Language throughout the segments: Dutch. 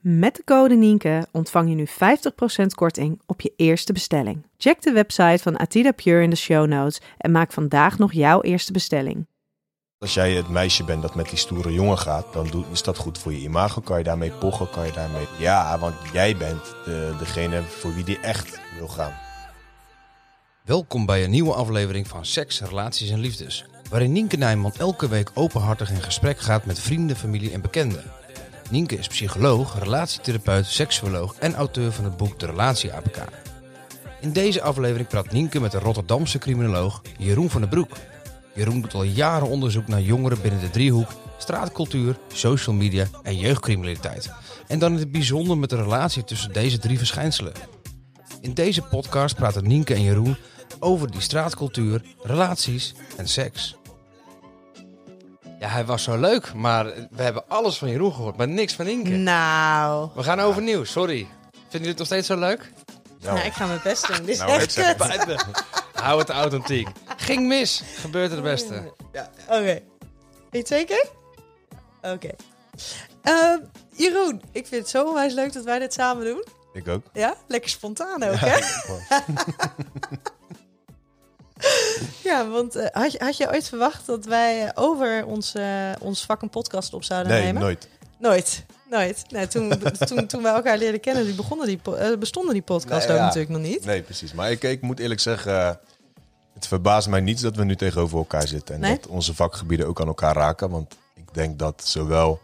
Met de code Nienke ontvang je nu 50% korting op je eerste bestelling. Check de website van Atida Pure in de show notes en maak vandaag nog jouw eerste bestelling. Als jij het meisje bent dat met die stoere jongen gaat, dan is dat goed voor je imago. Kan je daarmee pochen, kan je daarmee... Ja, want jij bent de, degene voor wie die echt wil gaan. Welkom bij een nieuwe aflevering van Seks, Relaties en Liefdes. Waarin Nienke Nijman elke week openhartig in gesprek gaat met vrienden, familie en bekenden. Nienke is psycholoog, relatietherapeut, seksuoloog en auteur van het boek De Relatie APK. In deze aflevering praat Nienke met de Rotterdamse criminoloog Jeroen van den Broek. Jeroen doet al jaren onderzoek naar jongeren binnen de driehoek, straatcultuur, social media en jeugdcriminaliteit. En dan in het bijzonder met de relatie tussen deze drie verschijnselen. In deze podcast praten Nienke en Jeroen over die straatcultuur, relaties en seks. Ja, hij was zo leuk, maar we hebben alles van Jeroen gehoord, maar niks van Nienke. Nou, We gaan overnieuw, sorry. Vinden jullie het nog steeds zo leuk? nou, ik ga mijn best doen. Dit is Nou, echt het. Hou het authentiek. Ging mis, gebeurt er het beste. Oké. Weet je het zeker? Oké. Ehm, Jeroen, ik vind het zo onwijs leuk dat wij dit samen doen. Ik ook. Ja, lekker spontaan ook, hè? Ja, want eh, had, je, had je ooit verwacht dat wij over ons, ons vak een podcast op zouden Nee, nemen? nooit. Nooit. Nooit. Nee, toen, toen, toen wij elkaar leerden kennen, die begonnen die, eh, bestonden die podcast Nee, ook ja. natuurlijk nog niet. Nee, precies. Maar ik, ik moet eerlijk zeggen, eh, het verbaast mij niet dat we nu tegenover elkaar zitten. En Nee? dat onze vakgebieden ook aan elkaar raken. Want ik denk dat zowel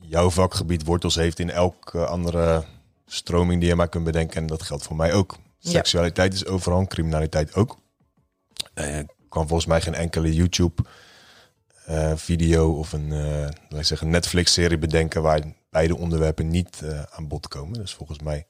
jouw vakgebied wortels heeft in elke andere stroming die je maar kunt bedenken. En dat geldt voor mij ook. Ja. Seksualiteit is overal, criminaliteit ook. Eh, kan volgens mij geen enkele YouTube eh, video of een, eh, laat ik zeggen, Netflix-serie bedenken waar beide onderwerpen niet aan bod komen. Dus volgens mij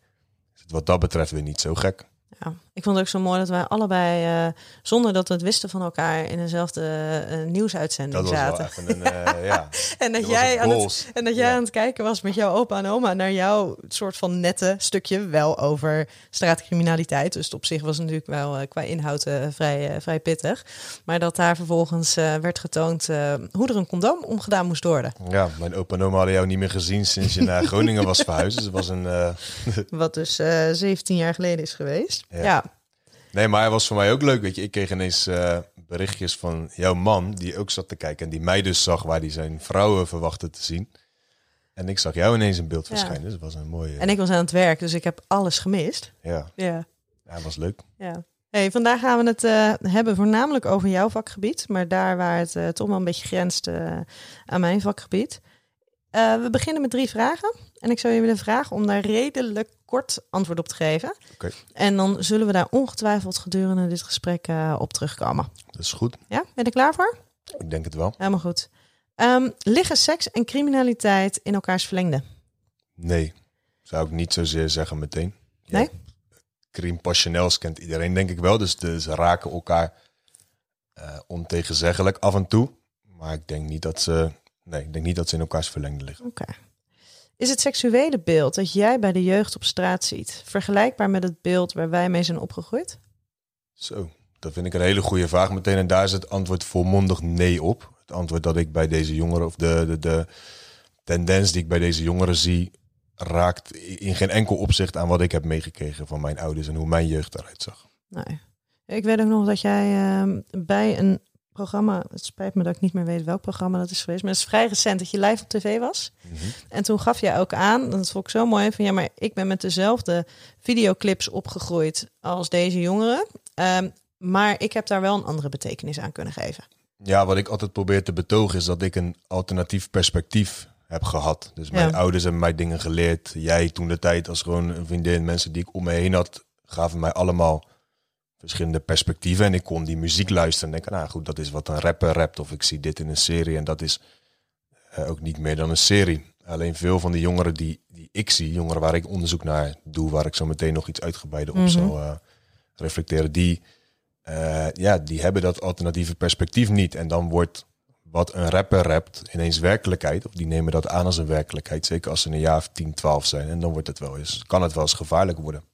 is het wat dat betreft weer niet zo gek. Ja, ik vond het ook zo mooi dat wij allebei, eh, zonder dat we het wisten van elkaar, in dezelfde eh, nieuwsuitzending Dat was wel zaten. even een, ja. En dat jij, aan het, en dat jij Ja. aan het kijken was met jouw opa en oma naar jouw soort van nette stukje, wel over straatcriminaliteit. Dus op zich was het natuurlijk wel eh, qua inhoud vrij, vrij pittig. Maar dat daar vervolgens werd getoond hoe er een condoom omgedaan moest worden. ja, mijn opa en oma hadden jou niet meer gezien sinds je naar Groningen was verhuisd. Dus het was een... Wat dus eh 17 jaar geleden is geweest. Ja. Ja, Nee, maar hij was voor mij ook leuk. Weet je, ik kreeg ineens eh, berichtjes van jouw man, die ook zat te kijken. En die mij dus zag waar hij zijn vrouwen verwachtte te zien. En ik zag jou ineens in beeld Ja. verschijnen. Dus het was een mooie... en ik was aan het werk, dus ik heb alles gemist. Ja, Ja. hij was leuk. Ja. Hey, vandaag gaan we het eh, hebben voornamelijk over jouw vakgebied, maar daar waar het eh, toch wel een beetje grenst aan mijn vakgebied. Eh, we beginnen met drie vragen en ik zou je willen vragen om daar redelijk kort antwoord op te geven. Oké. En dan zullen we daar ongetwijfeld gedurende dit gesprek eh, op terugkomen. Dat is goed. Ja, ben je er klaar voor? Ik denk het wel. Helemaal goed. Ehm, liggen seks en criminaliteit in elkaars verlengde? Nee, zou ik niet zozeer zeggen meteen. Nee? Crime passionels kent iedereen denk ik wel. Dus ze raken elkaar eh ontegenzeggelijk af en toe. Maar ik denk niet dat ze... Nee, ik denk niet dat ze in elkaars verlengde liggen. Oké. Is het seksuele beeld dat jij bij de jeugd op straat ziet vergelijkbaar met het beeld waar wij mee zijn opgegroeid? Zo, dat vind ik een hele goede vraag meteen. En daar is het antwoord volmondig nee op. Het antwoord dat ik bij deze jongeren, of de, de, de tendens die ik bij deze jongeren zie, raakt in geen enkel opzicht aan wat ik heb meegekregen van mijn ouders en hoe mijn jeugd eruit zag. Nee. Ik weet ook nog dat jij ehm, bij een programma. Het spijt me dat ik niet meer weet welk programma dat is geweest. Maar het is vrij recent dat je live op tv was. Mhm. En toen gaf jij ook aan, dat vond ik zo mooi, van ja, maar ik ben met dezelfde videoclips opgegroeid als deze jongeren. Ehm, maar ik heb daar wel een andere betekenis aan kunnen geven. Ja, wat ik altijd probeer te betogen is dat ik een alternatief perspectief heb gehad. Dus mijn Ja. ouders hebben mij dingen geleerd. Jij toen de tijd als gewoon een vriendin, mensen die ik om me heen had, gaven mij allemaal verschillende perspectieven. En ik kon die muziek luisteren en denken, nou goed, dat is wat een rapper rapt. Of ik zie dit in een serie en dat is eh, ook niet meer dan een serie. Alleen veel van de jongeren die, die ik zie, jongeren waar ik onderzoek naar doe, waar ik zo meteen nog iets uitgebreider op Mhm. zal eh, reflecteren, die, eh, ja, die hebben dat alternatieve perspectief niet. En dan wordt wat een rapper rapt ineens werkelijkheid. Of die nemen dat aan als een werkelijkheid. Zeker als ze een jaar of 10, 12 zijn. En dan wordt het wel eens, kan het wel eens gevaarlijk worden.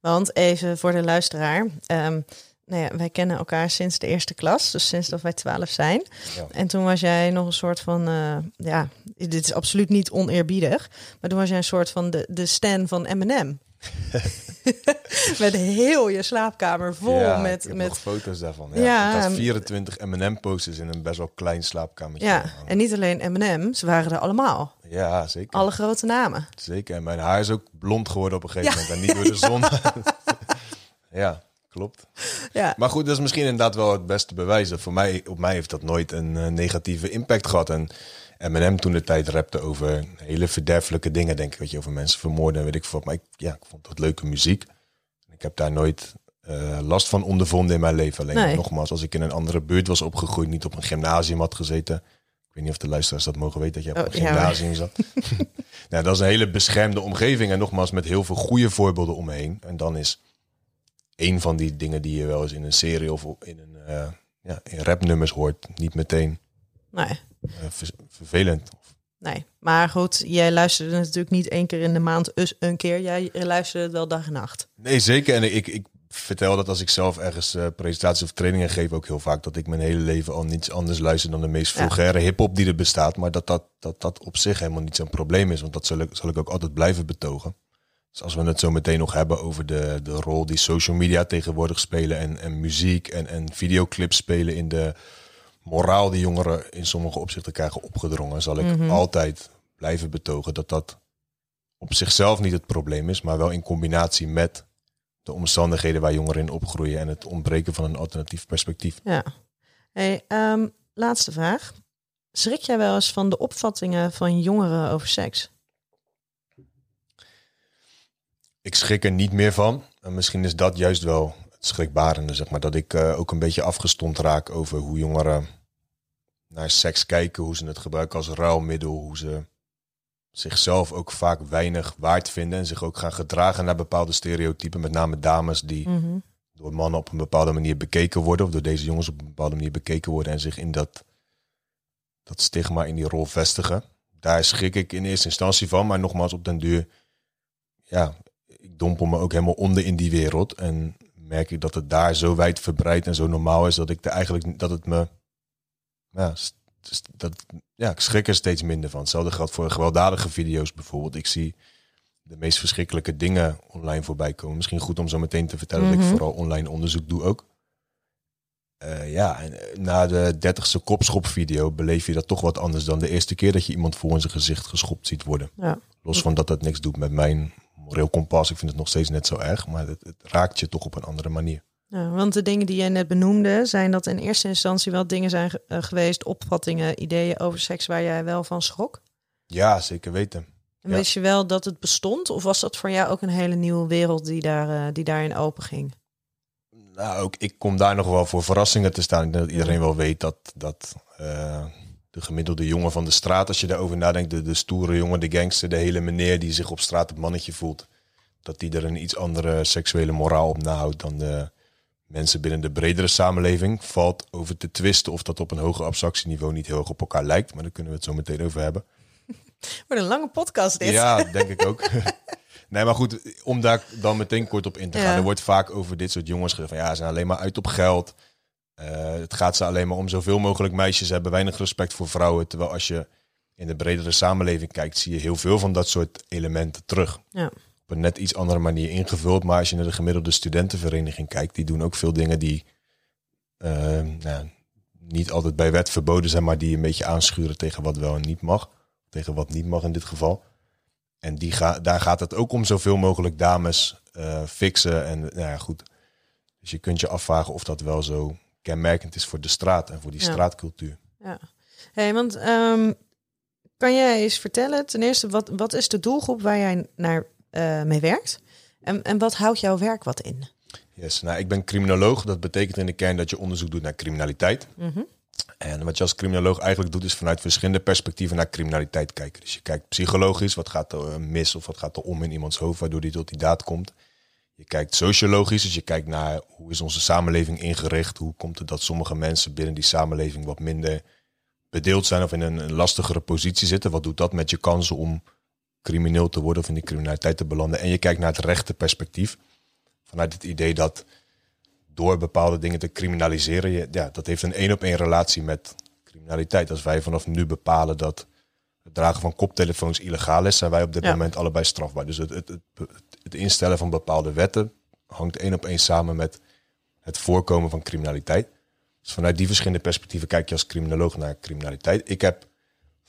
Want even voor de luisteraar. ehm, nou ja, wij kennen elkaar sinds de eerste klas, dus sinds dat wij twaalf zijn. Ja. En toen was jij nog een soort van, eh, ja, dit is absoluut niet oneerbiedig, maar toen was jij een soort van de, de stan van Eminem. met heel je slaapkamer vol Ja, ik met, heb met foto's daarvan. Ja, Ja, ik had en- 24 M&M posters in een best wel klein slaapkamertje. ja, en niet alleen ze waren er allemaal. Ja, zeker. Alle grote namen. Zeker. En mijn haar is ook blond geworden op een gegeven moment. En niet door de zon. ja, klopt. Ja, Maar goed, dat is misschien inderdaad wel het beste bewijs. Dat voor mij, op mij heeft dat nooit een eh, negatieve impact gehad. En Eminem toen de tijd rapte over hele verderfelijke dingen, denk ik. Weet je, over mensen vermoorden en weet ik veel. wat. Maar ik, ja, ik vond dat leuke muziek. Ik heb daar nooit eh, last van ondervonden in mijn leven. Alleen Nee. nogmaals, als ik in een andere buurt was opgegroeid, niet op een gymnasium had gezeten. Ik weet niet of de luisteraars dat mogen weten, dat je op Oh, een ja, gymnasium zat. nou, dat is een hele beschermde omgeving. En nogmaals, met heel veel goede voorbeelden omheen. En dan is een van die dingen die je wel eens in een serie of in, een, eh, ja, in rapnummers hoort, niet meteen nee. Eh, ver- vervelend. Nee, maar goed, jij luisterde natuurlijk niet één keer in de maand een keer. Jij luisterde het wel dag en nacht. Nee, zeker. En ik, ik vertel dat als ik zelf ergens eh, presentaties of trainingen geef, ook heel vaak dat ik mijn hele leven al niets anders luister dan de meest Ja. vulgaire hip-hop die er bestaat. Maar dat dat, dat dat op zich helemaal niet zo'n probleem is, want dat zal ik, zal ik ook altijd blijven betogen. Dus als we het zo meteen nog hebben over de, de rol die social media tegenwoordig spelen en, en muziek en, en videoclips spelen in de moraal die jongeren in sommige opzichten krijgen opgedrongen, zal ik Mhm. altijd blijven betogen dat dat op zichzelf niet het probleem is, maar wel in combinatie met de omstandigheden waar jongeren in opgroeien en het ontbreken van een alternatief perspectief. Ja. Hey, ehm, laatste vraag. Schrik jij wel eens van de opvattingen van jongeren over seks? Ik schrik er niet meer van. En misschien is dat juist wel het schrikbarende, zeg maar. Dat ik eh, ook een beetje afgestomd raak over hoe jongeren naar seks kijken, hoe ze het gebruiken als ruilmiddel, hoe ze zichzelf ook vaak weinig waard vinden en zich ook gaan gedragen naar bepaalde stereotypen, met name dames die Mhm. door mannen op een bepaalde manier bekeken worden, of door deze jongens op een bepaalde manier bekeken worden en zich in dat, dat stigma, in die rol vestigen. Daar schrik ik in eerste instantie van, maar nogmaals op den duur, ja, ik dompel me ook helemaal onder in die wereld en merk ik dat het daar zo wijd verbreid en zo normaal is dat ik er eigenlijk, dat het me, ja, dat, ja, ik schrik er steeds minder van. Hetzelfde geldt voor gewelddadige video's bijvoorbeeld. Ik zie de meest verschrikkelijke dingen online voorbij komen. Misschien goed om zo meteen te vertellen dat Mhm. ik vooral online onderzoek doe ook. Eh, ja, en eh, na de dertigste kopschopvideo beleef je dat toch wat anders dan de eerste keer dat je iemand voor in zijn gezicht geschopt ziet worden. Ja. Los van dat dat niks doet met mijn moreel kompas. Ik vind het nog steeds net zo erg, maar het, het raakt je toch op een andere manier. Ja, want de dingen die jij net benoemde, zijn dat in eerste instantie wel dingen zijn eh, geweest, opvattingen, ideeën over seks waar jij wel van schrok? Ja, zeker weten. En Ja. wist je wel dat het bestond? Of was dat voor jou ook een hele nieuwe wereld die, daar, eh, die daarin open ging? Nou, ook ik kom daar nog wel voor verrassingen te staan. Ik denk dat iedereen wel weet dat, dat eh, de gemiddelde jongen van de straat, als je daarover nadenkt, de, de stoere jongen, de gangster, de hele meneer die zich op straat het mannetje voelt, dat die er een iets andere seksuele moraal op nahoudt dan de mensen binnen de bredere samenleving. Valt over te twisten of dat op een hoger abstractieniveau niet heel erg op elkaar lijkt, maar daar kunnen we het zo meteen over hebben. Wat een lange podcast dit. Ja, denk ik ook. nee, maar goed, om daar dan meteen kort op in te gaan. Ja. Er wordt vaak over dit soort jongens gezegd van ja, ze zijn alleen maar uit op geld. Eh, het gaat ze alleen maar om zoveel mogelijk meisjes Ze hebben weinig respect voor vrouwen. Terwijl als je in de bredere samenleving kijkt, zie je heel veel van dat soort elementen terug. Ja. Op een net iets andere manier ingevuld. Maar als je naar de gemiddelde studentenvereniging kijkt, die doen ook veel dingen die eh, nou, niet altijd bij wet verboden zijn, maar die een beetje aanschuren tegen wat wel en niet mag. Tegen wat niet mag in dit geval. En die ga, daar gaat het ook om zoveel mogelijk dames eh, fixen. En nou ja, goed. Dus je kunt je afvragen of dat wel zo kenmerkend is voor de straat en voor die Ja. straatcultuur. Ja. Hey, want ehm, kan jij eens vertellen, ten eerste, wat, wat is de doelgroep waar jij naar eh, mee werkt? En, en wat houdt jouw werk wat in? Yes, nou, ik ben criminoloog. Dat betekent in de kern dat je onderzoek doet naar criminaliteit. Mhm. En wat je als criminoloog eigenlijk doet, is vanuit verschillende perspectieven naar criminaliteit kijken. Dus je kijkt psychologisch, wat gaat er eh, mis of wat gaat er om in iemands hoofd, waardoor die tot die daad komt. Je kijkt sociologisch, dus je kijkt naar hoe is onze samenleving ingericht. Hoe komt het dat sommige mensen binnen die samenleving wat minder bedeeld zijn of in een, een lastigere positie zitten. Wat doet dat met je kansen om crimineel te worden of in die criminaliteit te belanden. En je kijkt naar het rechte perspectief. Vanuit het idee dat door bepaalde dingen te criminaliseren, je, ja, dat heeft een één op één relatie met criminaliteit. Als wij vanaf nu bepalen dat het dragen van koptelefoons illegaal is, zijn wij op dit Ja. moment allebei strafbaar. Dus het, het, het, het instellen van bepaalde wetten hangt één op één samen met het voorkomen van criminaliteit. Dus vanuit die verschillende perspectieven kijk je als criminoloog naar criminaliteit. Ik heb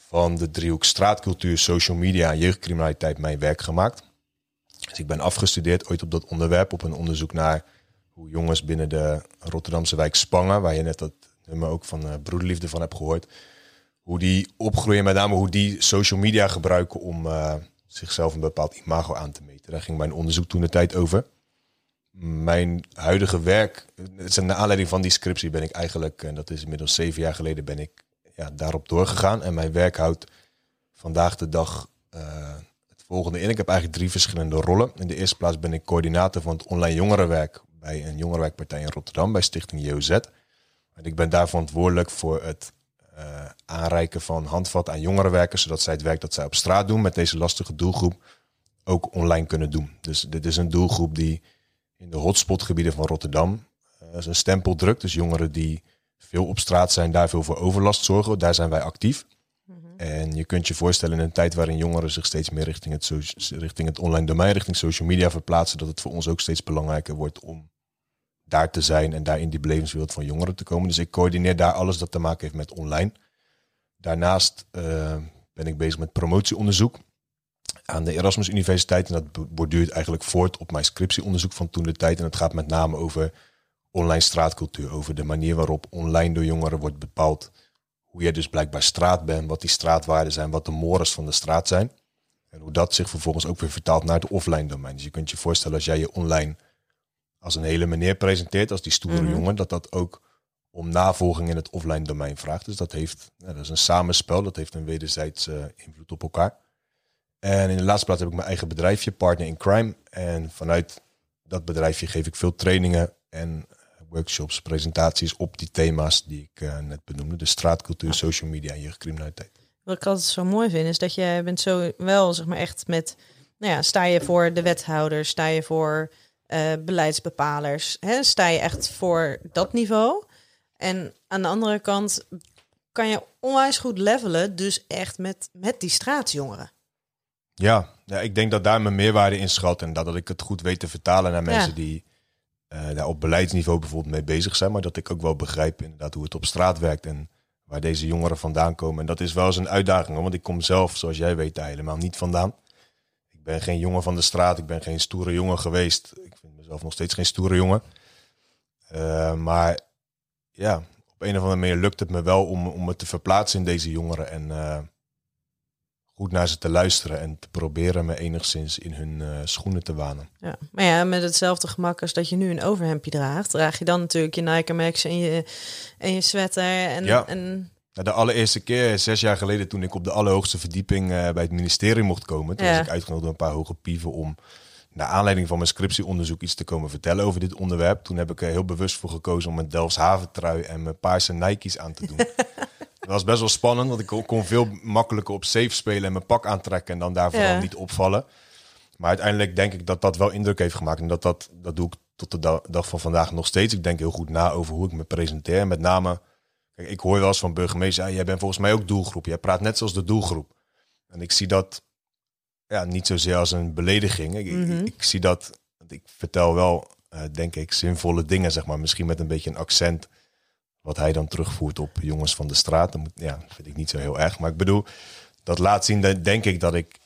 van de driehoek straatcultuur, social media en jeugdcriminaliteit mijn werk gemaakt. Dus ik ben afgestudeerd ooit op dat onderwerp op een onderzoek naar hoe jongens binnen de Rotterdamse wijk Spangen, waar je net dat nummer ook van eh, Broederliefde van hebt gehoord, hoe die opgroeien, met name hoe die social media gebruiken om eh, zichzelf een bepaald imago aan te meten. Daar ging mijn onderzoek toen de tijd over. Mijn huidige werk, is naar aanleiding van die scriptie ben ik eigenlijk, en dat is inmiddels zeven jaar geleden, ben ik ja, daarop doorgegaan. En mijn werk houdt vandaag de dag eh, het volgende in. Ik heb eigenlijk drie verschillende rollen. In de eerste plaats ben ik coördinator van het online jongerenwerk bij een jongerenwerkpartij in Rotterdam, bij Stichting JOZ. En ik ben daar verantwoordelijk voor het eh, aanreiken van handvat aan jongerenwerkers, zodat zij het werk dat zij op straat doen met deze lastige doelgroep ook online kunnen doen. Dus dit is een doelgroep die in de hotspotgebieden van Rotterdam eh, zijn stempel drukt. Dus jongeren die veel op straat zijn, daar veel voor overlast zorgen. Daar zijn wij actief. En je kunt je voorstellen in een tijd waarin jongeren zich steeds meer richting het, so- richting het online domein, richting social media verplaatsen, dat het voor ons ook steeds belangrijker wordt om daar te zijn en daar in die belevingswereld van jongeren te komen. Dus ik coördineer daar alles dat te maken heeft met online. Daarnaast eh, ben ik bezig met promotieonderzoek aan de Erasmus Universiteit. En dat bo- borduurt eigenlijk voort op mijn scriptieonderzoek van toen de tijd. En het gaat met name over online straatcultuur. Over de manier waarop online door jongeren wordt bepaald hoe je dus blijkbaar straat bent, wat die straatwaarden zijn, wat de mores van de straat zijn. En hoe dat zich vervolgens ook weer vertaalt naar het offline domein. Dus je kunt je voorstellen als jij je online als een hele meneer presenteert, als die stoere Mhm. jongen, dat dat ook om navolging in het offline domein vraagt. Dus dat heeft, ja, dat is een samenspel, dat heeft een wederzijds eh, invloed op elkaar. En in de laatste plaats heb ik mijn eigen bedrijfje, Partner in Crime. En vanuit dat bedrijfje geef ik veel trainingen en workshops, presentaties op die thema's die ik eh, net benoemde. Dus straatcultuur, social media en jeugdcriminaliteit. Wat ik altijd zo mooi vind, is dat je bent zo wel, zeg maar, echt met, nou ja, sta je voor de wethouder, sta je voor eh, beleidsbepalers, hè, sta je echt voor dat niveau. En aan de andere kant kan je onwijs goed levelen, dus echt met, met die straatjongeren. Ja, ja, ik denk dat daar mijn meerwaarde in schat. En dat, dat ik het goed weet te vertalen naar mensen Ja. die eh, daar op beleidsniveau bijvoorbeeld mee bezig zijn. Maar dat ik ook wel begrijp inderdaad hoe het op straat werkt en waar deze jongeren vandaan komen. En dat is wel eens een uitdaging, want ik kom zelf, zoals jij weet, daar helemaal niet vandaan. Ik ben geen jongen van de straat, ik ben geen stoere jongen geweest. Ik vind mezelf nog steeds geen stoere jongen. Eh, maar ja, op een of andere manier lukt het me wel om, om me te verplaatsen in deze jongeren. En eh, goed naar ze te luisteren en te proberen me enigszins in hun eh, schoenen te wanen. Ja. Maar ja, met hetzelfde gemak als dat je nu een overhemdje draagt, draag je dan natuurlijk je Nike Max en je, en je sweater. En, Ja. en Nou, de allereerste keer, zes jaar geleden, toen ik op de allerhoogste verdieping eh, bij het ministerie mocht komen, toen Ja. was ik uitgenodigd door een paar hoge pieven om naar aanleiding van mijn scriptieonderzoek iets te komen vertellen over dit onderwerp. Toen heb ik er heel bewust voor gekozen om een Delfshaven trui en mijn paarse Nike's aan te doen. Dat was best wel spannend, want ik kon- veel makkelijker op safe spelen en mijn pak aantrekken en dan daar vooral Ja. niet opvallen. Maar uiteindelijk denk ik dat dat wel indruk heeft gemaakt. En dat, dat, dat doe ik tot de da- dag van vandaag nog steeds. Ik denk heel goed na over hoe ik me presenteer. Met name, kijk, ik hoor wel eens van burgemeester, "Ah, jij bent volgens mij ook doelgroep. Jij praat net zoals de doelgroep. En ik zie dat ja, niet zozeer als een belediging. Ik, ik- Mhm. ik, zie dat, ik vertel wel, eh, denk ik, zinvolle dingen, zeg maar. Misschien met een beetje een accent wat hij dan terugvoert op jongens van de straat, dan moet, ja, dat vind ik niet zo heel erg. Maar ik bedoel, dat laat zien, dat, denk ik, dat ik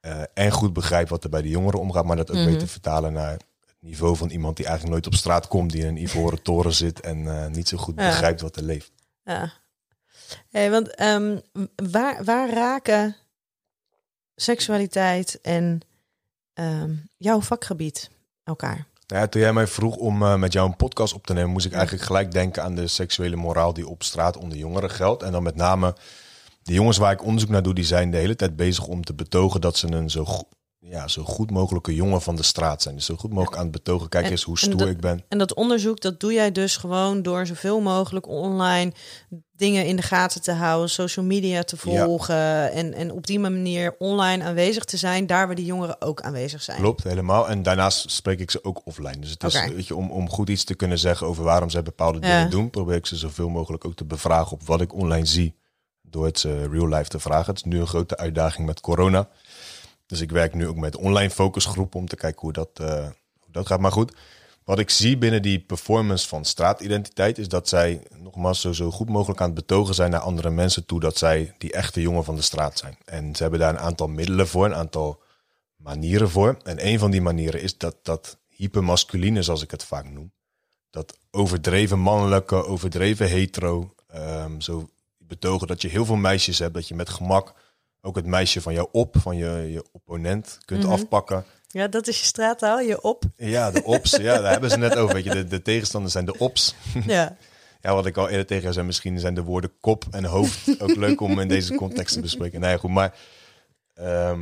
eh, en goed begrijp wat er bij de jongeren omgaat, maar dat ook weet te vertalen naar het niveau van iemand die eigenlijk nooit op straat komt, die in een ivoren toren zit en eh, niet zo goed Ja. begrijpt wat er leeft. Ja. Hey, want ehm, waar, waar raken seksualiteit en ehm, jouw vakgebied elkaar? Nou ja, toen jij mij vroeg om eh, met jou een podcast op te nemen, moest ik eigenlijk gelijk denken aan de seksuele moraal die op straat onder jongeren geldt. En dan met name de jongens waar ik onderzoek naar doe, die zijn de hele tijd bezig om te betogen dat ze een zo, ja, zo goed mogelijke jongen van de straat zijn. Dus zo goed mogelijk aan het betogen, kijk En- eens hoe stoer dat- ik ben. En dat onderzoek, dat doe jij dus gewoon door zoveel mogelijk online dingen in de gaten te houden, social media te Ja. volgen en, en op die manier online aanwezig te zijn, daar waar die jongeren ook aanwezig zijn. Klopt, helemaal. En daarnaast spreek ik ze ook offline. Dus het is, weet je, om, om goed iets te kunnen zeggen over waarom zij bepaalde Ja. dingen doen, probeer ik ze zoveel mogelijk ook te bevragen op wat ik online zie. Door het ze real life te vragen. Het is nu een grote uitdaging met corona. Dus ik werk nu ook met online focusgroepen om te kijken hoe dat, eh, hoe dat gaat. Maar goed, wat ik zie binnen die performance van straatidentiteit is dat zij nogmaals zo, zo goed mogelijk aan het betogen zijn naar andere mensen toe dat zij die echte jongen van de straat zijn. En ze hebben daar een aantal middelen voor, een aantal manieren voor. En een van die manieren is dat, dat hypermasculine, zoals ik het vaak noem. Dat overdreven mannelijke, overdreven hetero. ehm, zo betogen dat je heel veel meisjes hebt, dat je met gemak ook het meisje van jou op, van je, je opponent kunt Mhm. afpakken. Ja, dat is je straattaal, je op. Ja, de ops, ja, daar hebben ze net over. Weet je, de, de tegenstanders zijn de ops. Ja. Ja, wat ik al eerder tegen jou zei, misschien zijn de woorden kop en hoofd ook leuk om in deze context te bespreken. Nee, goed, maar ehm,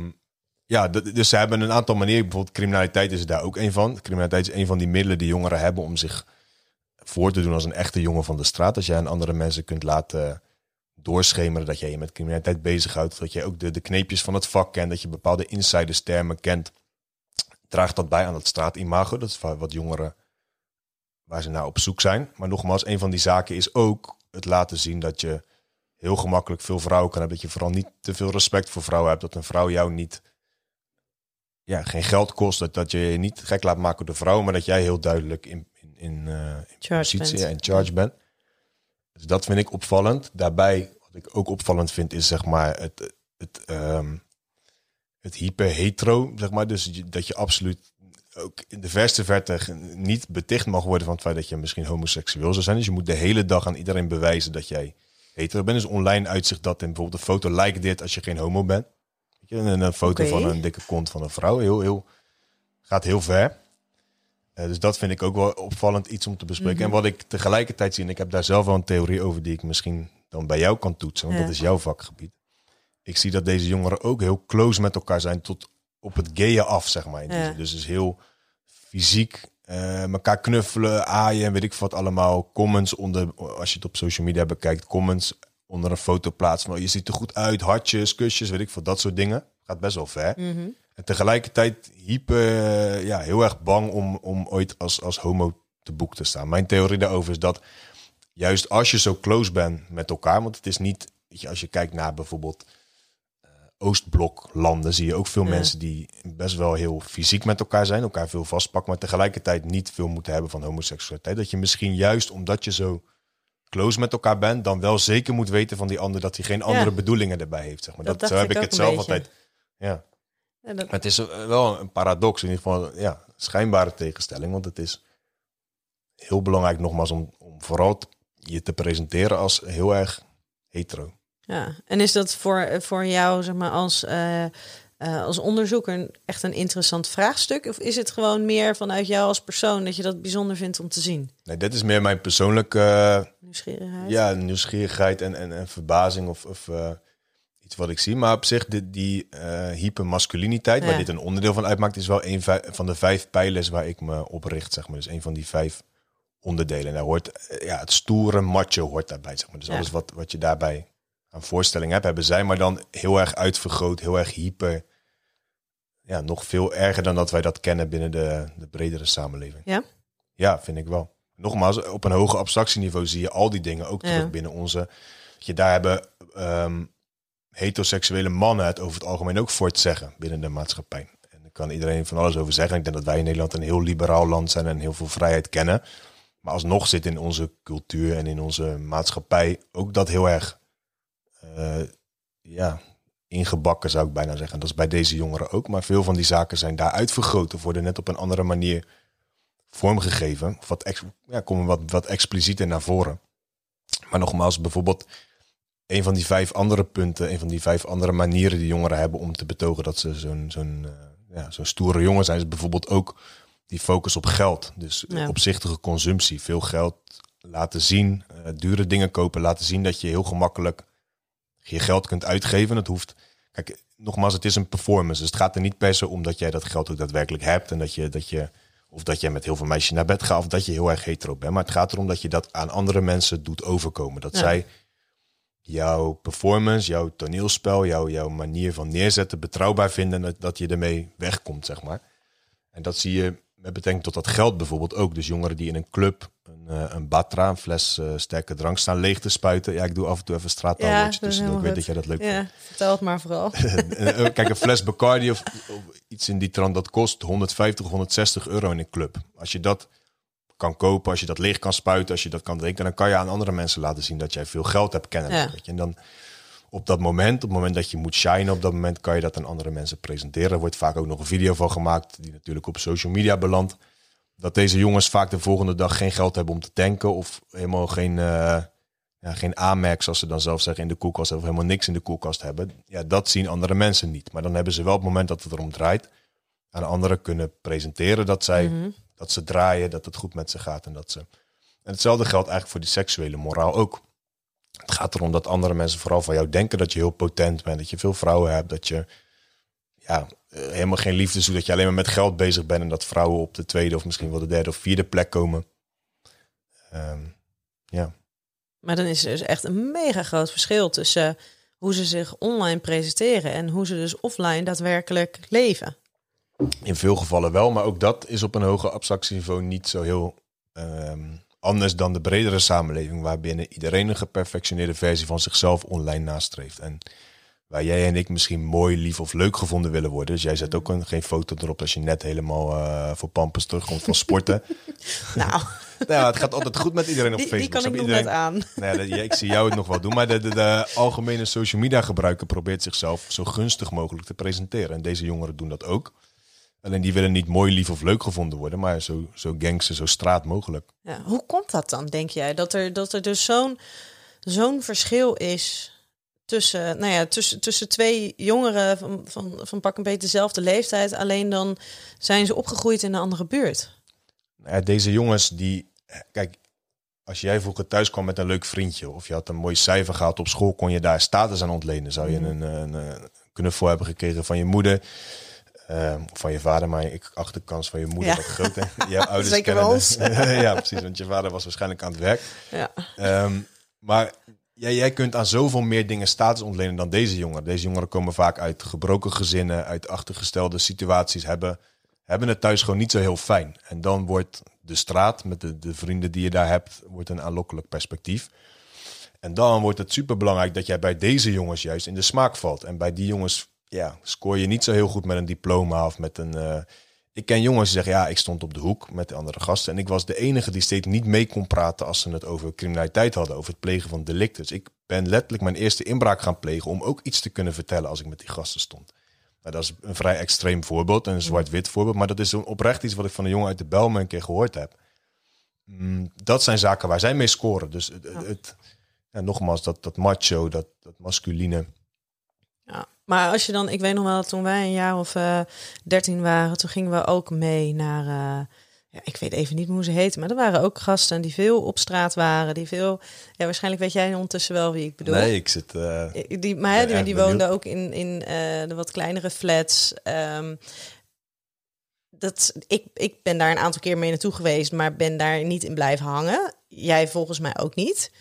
ja, dus ze hebben een aantal manieren. Bijvoorbeeld criminaliteit is daar ook een van. Criminaliteit is een van die middelen die jongeren hebben om zich voor te doen als een echte jongen van de straat. Als jij aan andere mensen kunt laten doorschemeren dat jij je met criminaliteit bezighoudt, dat jij ook de, de kneepjes van het vak kent, dat je bepaalde insiderstermen kent, draagt dat bij aan dat straatimago. Dat is wa- wat jongeren waar ze naar op zoek zijn. Maar nogmaals, een van die zaken is ook het laten zien dat je heel gemakkelijk veel vrouwen kan hebben. Dat je vooral niet te veel respect voor vrouwen hebt. Dat een vrouw jou niet, ja, geen geld kost. Dat, dat je je niet gek laat maken door vrouwen. Maar dat jij heel duidelijk in, in, in, eh, in Charge positie bent. en charge bent. Dus dat vind ik opvallend. Daarbij, ik ook opvallend vind, is zeg maar het, het, ehm, het hyper-hetero. Zeg maar. Dus dat je absoluut ook in de verste verte niet beticht mag worden van het feit dat je misschien homoseksueel zou zijn. Dus je moet de hele dag aan iedereen bewijzen dat jij hetero bent. Dus online uitzicht dat in bijvoorbeeld een foto like dit als je geen homo bent. Weet je, en een foto van een dikke kont van een vrouw. Heel, heel, gaat heel ver. Eh, dus dat vind ik ook wel opvallend iets om te bespreken. Mhm. En wat ik tegelijkertijd zie, en ik heb daar zelf wel een theorie over die ik misschien dan bij jou kan toetsen, want Ja. dat is jouw vakgebied. Ik zie dat deze jongeren ook heel close met elkaar zijn tot op het gayen af, zeg maar. Ja. Dus is heel fysiek eh, elkaar knuffelen, aaien en weet ik wat allemaal. Comments onder, als je het op social media bekijkt, comments onder een foto plaatsen. van, Je ziet er goed uit, hartjes, kusjes, weet ik wat, dat soort dingen. Gaat best wel ver. Mhm. En tegelijkertijd hyper, eh, ja, heel erg bang om, om ooit als, als homo te boek te staan. Mijn theorie daarover is dat juist als je zo close bent met elkaar, want het is niet, weet je, als je kijkt naar bijvoorbeeld eh, Oostbloklanden, zie je ook veel Ja. mensen die best wel heel fysiek met elkaar zijn, elkaar veel vastpakken, maar tegelijkertijd niet veel moeten hebben van homoseksualiteit. Dat je misschien juist omdat je zo close met elkaar bent, dan wel zeker moet weten van die ander dat hij geen andere bedoelingen erbij heeft. Zeg maar. Dat zo heb ik het zelf beetje. altijd. Ja. Ja, dat- Maar het is wel een paradox, in ieder geval ja, schijnbare tegenstelling. Want het is heel belangrijk nogmaals om, om vooral t- je te presenteren als heel erg hetero. Ja, en is dat voor, voor jou, zeg maar, als, eh, eh, als onderzoeker echt een interessant vraagstuk? Of is het gewoon meer vanuit jou als persoon dat je dat bijzonder vindt om te zien? Nee, dit is meer mijn persoonlijke Nieuwsgierigheid? ja, nieuwsgierigheid en, en, en verbazing of, of eh, iets wat ik zie. Maar op zich, die, die hypermasculiniteit, Ja. waar dit een onderdeel van uitmaakt, is wel een van de vijf pijlers waar ik me op richt. Zeg maar. Dus een van die vijf onderdelen. En daar hoort eh, ja, het stoere macho hoort daarbij. Zeg maar. Dus Ja. alles wat, wat je daarbij aan voorstelling hebt, hebben zij maar dan heel erg uitvergroot, heel erg hyper. Ja, nog veel erger dan dat wij dat kennen binnen de, de bredere samenleving. Ja? Ja, vind ik wel. Nogmaals, op een hoger abstractieniveau zie je al die dingen ook terug Ja. binnen onze. Je daar hebben ehm, heteroseksuele mannen het over het algemeen ook voor te zeggen binnen de maatschappij. En daar kan iedereen van alles over zeggen. Ik denk dat wij in Nederland een heel liberaal land zijn en heel veel vrijheid kennen. Maar alsnog zit in onze cultuur en in onze maatschappij ook dat heel erg eh, ja, ingebakken, zou ik bijna zeggen. Dat is bij deze jongeren ook. Maar veel van die zaken zijn daar uitvergroot of worden net op een andere manier vormgegeven. Wat, ja, komen wat, wat explicieter naar voren. Maar nogmaals, bijvoorbeeld een van die vijf andere punten, een van die vijf andere manieren die jongeren hebben om te betogen dat ze zo'n zo'n eh, ja, zo'n stoere jongen zijn, is bijvoorbeeld ook die focus op geld. Dus Ja. opzichtige consumptie, veel geld laten zien, eh, dure dingen kopen, laten zien dat je heel gemakkelijk je geld kunt uitgeven. Het hoeft, kijk, nogmaals, het is een performance. Dus het gaat er niet per se om dat jij dat geld ook daadwerkelijk hebt en dat je, dat je of dat jij met heel veel meisjes naar bed gaat, of dat je heel erg hetero bent. Maar het gaat erom dat je dat aan andere mensen doet overkomen. Dat Ja. zij jouw performance, jouw toneelspel, jouw, jouw manier van neerzetten betrouwbaar vinden en dat, dat je ermee wegkomt, zeg maar. En dat zie je met betrekking tot dat geld bijvoorbeeld ook. Dus jongeren die in een club een, eh, een batra, een fles eh, sterke drank staan leeg te spuiten. Ja, ik doe af en toe even Ja, dat is tussendoor. Ik weet dat jij dat leuk vindt. Ja, vertel het maar vooral. Eh, Kijk, een fles Bacardi of, of iets in die trant, dat kost 150, 160 euro in een club. Als je dat kan kopen, als je dat leeg kan spuiten, als je dat kan drinken, dan kan je aan andere mensen laten zien dat jij veel geld hebt kennen. Ja. Weet je? En dan op dat moment, op het moment dat je moet shinen, op dat moment kan je dat aan andere mensen presenteren. Er wordt vaak ook nog een video van gemaakt, die natuurlijk op social media belandt. Dat deze jongens vaak de volgende dag geen geld hebben om te tanken of helemaal geen, eh ja, geen Amex, zoals ze dan zelf zeggen, in de koelkast hebben of helemaal niks in de koelkast hebben. Ja, dat zien andere mensen niet. Maar dan hebben ze wel op het moment dat het erom draait, aan anderen kunnen presenteren dat zij Mhm. dat ze draaien, dat het goed met ze gaat en dat ze. En hetzelfde geldt eigenlijk voor die seksuele moraal ook. Het gaat erom dat andere mensen vooral van jou denken dat je heel potent bent, dat je veel vrouwen hebt, dat je ja, eh, helemaal geen liefde zoekt, dat je alleen maar met geld bezig bent en dat vrouwen op de tweede of misschien wel de derde of vierde plek komen. Ehm, ja. Maar dan is er dus echt een mega groot verschil tussen hoe ze zich online presenteren en hoe ze dus offline daadwerkelijk leven. In veel gevallen wel, maar ook dat is op een hoger abstractieniveau niet zo heel ehm, anders dan de bredere samenleving, waarbinnen iedereen een geperfectioneerde versie van zichzelf online nastreeft. En waar jij en ik misschien mooi, lief of leuk gevonden willen worden. Dus jij zet ook een, geen foto erop als je net helemaal eh, voor pampers terugkomt van sporten. Nou, nou, het gaat altijd goed met iedereen op die, Facebook. die kan ik nog net aan. Nou ja, ik zie jou het nog wel doen. Maar de, de, de algemene social media gebruiker probeert zichzelf zo gunstig mogelijk te presenteren. En deze jongeren doen dat ook. Alleen die willen niet mooi, lief of leuk gevonden worden, maar zo, zo gangster, zo straat mogelijk. Ja, hoe komt dat dan, denk jij? Dat er, dat er dus zo'n zo'n verschil is tussen, nou ja, tussen, tussen twee jongeren van, van, van pak een beetje dezelfde leeftijd. Alleen dan zijn ze opgegroeid in een andere buurt. Nou ja, deze jongens die, kijk, als jij vroeger thuis kwam met een leuk vriendje of je had een mooi cijfer gehad op school, kon je daar status aan ontlenen. Zou je een, een, een knuffel hebben gekregen van je moeder. Eh, of van je vader, maar ik acht de kans van je moeder Ja. wat groter. Je ouders Zeker kennen de- ja, precies, want je vader was waarschijnlijk aan het werk. Ja. Ehm, maar jij, jij kunt aan zoveel meer dingen status ontlenen dan deze jongeren. Deze jongeren komen vaak uit gebroken gezinnen, uit achtergestelde situaties, hebben, hebben het thuis gewoon niet zo heel fijn. En dan wordt de straat met de, de vrienden die je daar hebt, wordt een aanlokkelijk perspectief. En dan wordt het superbelangrijk dat jij bij deze jongens juist in de smaak valt. En bij die jongens ja, scoor je niet zo heel goed met een diploma of met een... eh, ik ken jongens die zeggen, ja, ik stond op de hoek met de andere gasten. En ik was de enige die steeds niet mee kon praten als ze het over criminaliteit hadden, over het plegen van delicten. Dus ik ben letterlijk mijn eerste inbraak gaan plegen om ook iets te kunnen vertellen als ik met die gasten stond. Nou, dat is een vrij extreem voorbeeld, een zwart-wit voorbeeld. Maar dat is een oprecht iets wat ik van een jongen uit de Belmen een keer gehoord heb. Mm, dat zijn zaken waar zij mee scoren. Dus het, het, het- ja, nogmaals, dat, dat macho, dat, dat masculine. Ja, maar als je dan, ik weet nog wel, toen wij een jaar of eh, dertien waren, toen gingen we ook mee naar, eh, ja, ik weet even niet hoe ze heten, maar er waren ook gasten die veel op straat waren, die veel, ja, waarschijnlijk weet jij ondertussen wel wie ik bedoel. Nee, ik zit... eh, Die, maar ben die, woonden ook in, in de wat kleinere flats. Ehm, dat, ik, ik ben daar een aantal keer mee naartoe geweest, maar ben daar niet in blijven hangen. Jij volgens mij ook niet.